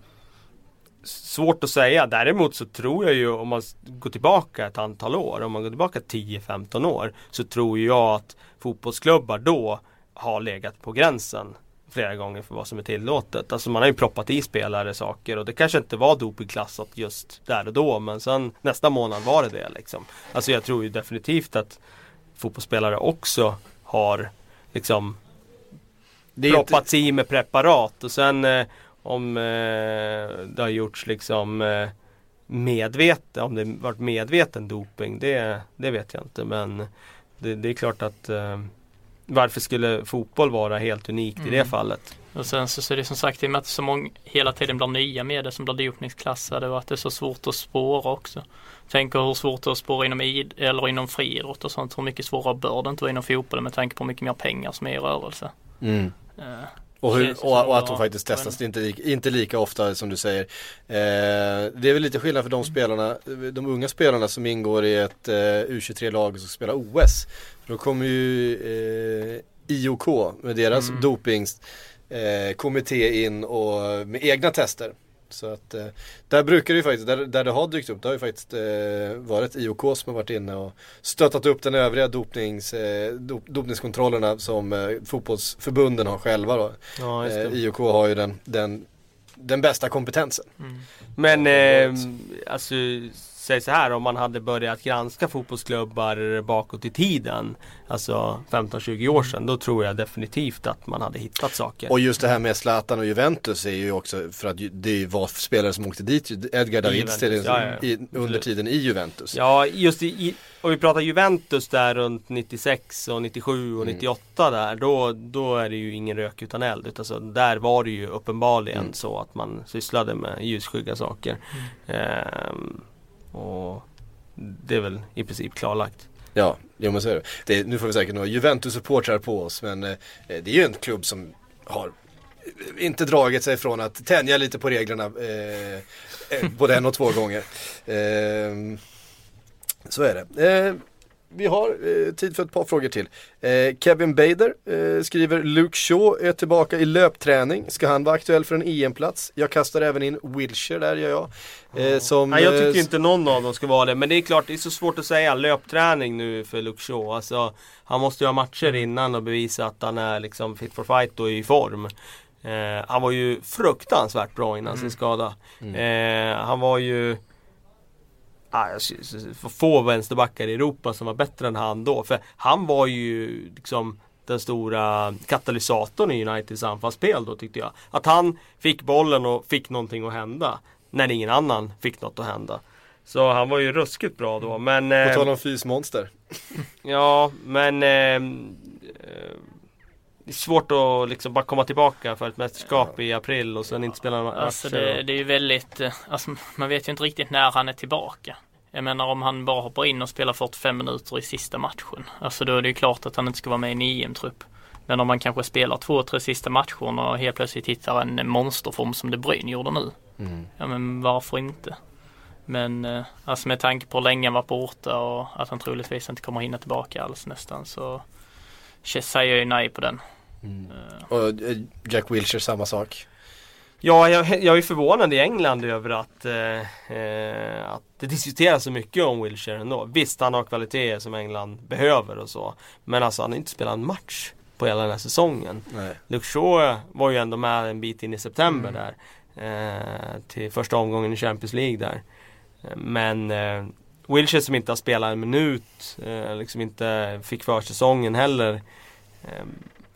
C: svårt att säga. Däremot så tror jag ju om man går tillbaka ett antal år. Om man går tillbaka 10-15 år. Så tror jag att fotbollsklubbar då har legat på gränsen flera gånger för vad som är tillåtet. Alltså man har ju proppat i spelare saker och det kanske inte var dopingklassat just där och då men sen nästa månad var det det liksom. Alltså jag tror ju definitivt att fotbollsspelare också har liksom
A: Det är inte,
C: proppats i med preparat och sen eh, om eh, det har gjorts liksom eh, medveten, om det varit medveten doping det, det vet jag inte men det, det är klart att eh, varför skulle fotboll vara helt unikt i det
B: Mm.
C: fallet?
B: Och sen så, så är det som sagt i och med att så många hela tiden blir nya med det som blir dopningsklassade och att det är så svårt att spåra också. Tänk hur svårt det är att spåra inom, id, eller inom friidrott och sånt. Hur mycket svårare bör det inte vara inom fotbollen med tanke på hur mycket mer pengar som är i rörelse.
A: Mm.
B: Eh,
A: Och, hur, och, och att
B: vara-
A: faktiskt testas inte, inte lika ofta som du säger. Eh, det är väl lite skillnad för de spelarna, de unga spelarna som ingår i ett eh, U23-lag som ska spela OS. För då kommer ju eh, IOK med deras
B: Mm.
A: dopings eh, kommitté in och med egna tester. Så att eh, där brukar det ju faktiskt, där, där det har dykt upp, det har ju faktiskt eh, varit IOK som har varit inne och stöttat upp den övriga dopnings, eh, dop, dopningskontrollerna som eh, fotbollsförbunden har själva då.
C: Ja,
A: Eh. IOK har ju den, den, den bästa kompetensen.
B: mm.
C: Men eh, alltså, säg så här om man hade börjat granska fotbollsklubbar bakåt i tiden Alltså 15-20 år sedan Då tror jag definitivt att man hade hittat saker
A: Och just det här med Zlatan och Juventus är ju också för att det var spelare som åkte dit, Edgar Davids
C: ja, ja.
A: under tiden i Juventus.
C: Ja, just i, om vi pratar Juventus där runt 96 och 97 och
A: Mm.
C: 98 där Då, då är det ju ingen rök utan eld utan så, Där var det ju uppenbarligen
A: Mm.
C: så att man sysslade med ljusskygga saker Ehm, och det är väl i princip klarlagt
A: Ja, jo men så är det. det. Nu får vi säkert några Juventus-supportrar på oss men eh, eh det är ju en klubb som har eh, inte dragit sig från att tänja lite på reglerna eh, eh både en och två gånger. Eh, så är det. Eh, vi har eh, tid för ett par frågor till. Eh, Kevin Bader eh, skriver Luke Shaw är tillbaka i löpträning. Ska han vara aktuell för en EM-plats? Jag kastar även in Wilshire där gör jag. Eh, som,
C: Nej, jag
A: eh,
C: tycker inte någon av dem ska vara det. Men det är klart, det är så svårt att säga. Löpträning nu för Luke Shaw. Alltså, han måste ju ha matcher innan och bevisa att han är liksom fit for fight och i form. Eh, han var ju fruktansvärt bra innan sin skada. Eh, han var ju ah, jag sy- sy- för få vänsterbackar i Europa som var bättre än han då. För han var ju liksom den stora katalysatorn i Uniteds anfallsspel då tyckte jag. Att han fick bollen och fick någonting att hända. När ingen annan fick något att hända. Så han var ju ruskigt bra då. Men...
A: På
C: Eh,
A: tal om fysmonster.
C: ja, men... ehm, eh, det är svårt att liksom bara komma tillbaka för ett mästerskap i april och sen inte spela några matcher.
B: Alltså det, det är ju väldigt, eh, alltså man vet ju inte riktigt när han är tillbaka. Jag menar om han bara hoppar in och spelar 45 minuter i sista matchen. Alltså då är det ju klart att han inte ska vara med i en EM-trupp. Men om man kanske spelar två, tre sista matcherna och helt plötsligt hittar en monsterform som De Bruyne gjorde nu. Ja men varför inte? Men eh, alltså med tanke på hur länge han var borta och att han troligtvis inte kommer hinna tillbaka alls nästan så säger jag ju nej på den. Eh,
A: Och eh, Jack Wilshere samma sak.
C: Ja, jag, jag är förvånad i England över att, eh, eh, att det diskuteras så mycket om Wilshire ändå. Visst, han har kvaliteter som England behöver och så. Men alltså han har inte spelat en match på hela den här säsongen.
A: Nej.
C: Luke Shaw var ju ändå med en bit in i september där. Eh, till första omgången i Champions League där. Men eh, Wilshire som inte har spelat en minut, eh, liksom inte fick försäsongen heller. Eh,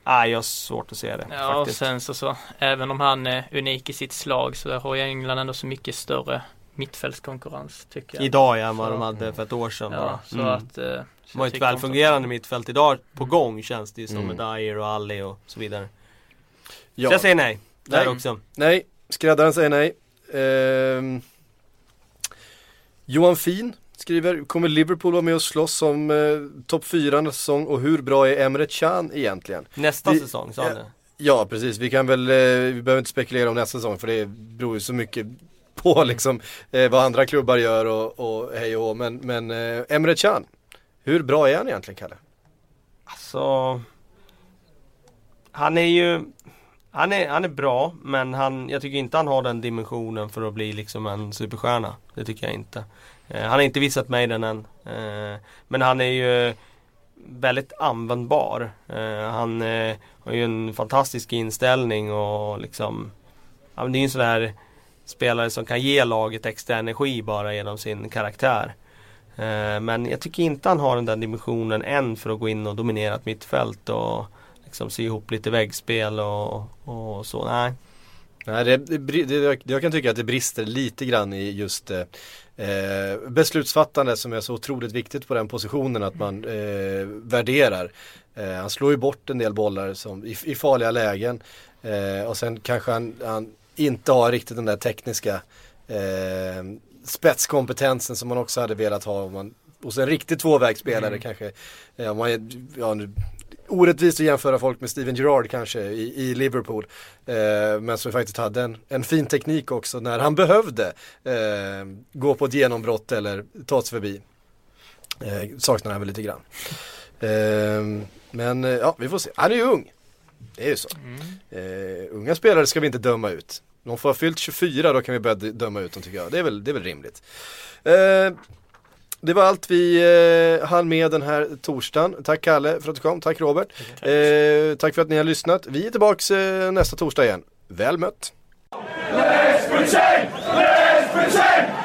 C: Nej, jag har svårt att se det
B: Ja och
C: faktiskt.
B: sen så, så även om han är unik i sitt slag så har ju England ändå så mycket större mittfältskonkurrens tycker jag.
C: Idag ja, än vad de hade för ett år sedan
B: Ja,
C: bara.
B: så
C: Mm.
B: att eh, så
C: De har ett välfungerande mittfält idag på gång känns det ju som
A: Mm.
C: med Dyer och Ali och så vidare.
A: Ja.
C: Så jag säger nej. Där
A: Nej.
C: också.
A: Nej, skräddaren säger nej. Ehm, Johan Fin skriver, kommer Liverpool vara med och slåss om eh, topp 4 nästa säsong och hur bra är Emre Can egentligen?
C: Nästa
A: Vi-
C: säsong sa han
A: ja. Ja precis, vi kan väl, eh, vi behöver inte spekulera om nästa säsong för det beror ju så mycket på liksom eh, vad andra klubbar gör och, och hej och men, men eh, Emre Can, hur bra är han egentligen Kalle?
C: Alltså Han är ju han är, han är bra men han, jag tycker inte han har den dimensionen för att bli liksom en superstjärna. Det tycker jag inte. Eh, han har inte visat mig den än. Eh, men han är ju väldigt användbar. Eh, han eh, har ju en fantastisk inställning och liksom ja, men Det är ju en sån där spelare som kan ge laget extra energi bara genom sin karaktär. Eh, men jag tycker inte han har den där dimensionen än för att gå in och dominera ett mittfält och liksom sy ihop lite väggspel och, och så. Nej.
A: Nej, det, det, det, jag kan tycka att det brister lite grann i just eh, eh, beslutsfattande som är så otroligt viktigt på den positionen att man eh, värderar. Eh, han slår ju bort en del bollar som, i, i farliga lägen eh, och sen kanske han, han, inte har riktigt den där tekniska eh, spetskompetensen som man också hade velat ha om man hos en riktig tvåvägsspelare mm. kanske. Om man, ja, nu orättvist att jämföra folk med Steven Gerrard kanske i, i Liverpool. Eh, men som faktiskt hade en, en fin teknik också när han behövde eh, gå på ett genombrott eller ta sig förbi. Eh, saknar han väl lite grann. Eh, men eh, ja, vi får se. Han är ju ung. Det är ju så. Mm. Eh, unga spelare ska vi inte döma ut. De får ha fyllt 24 då kan vi börja döma ut dem tycker jag. Det är väl, det är väl rimligt. Det var allt vi eh, hann med den här torsdagen. Tack Kalle för att du kom, tack Robert. Tack, eh, tack för att ni har lyssnat. Vi är tillbaks eh, nästa torsdag igen. Väl mött! Let's pretend, let's Läs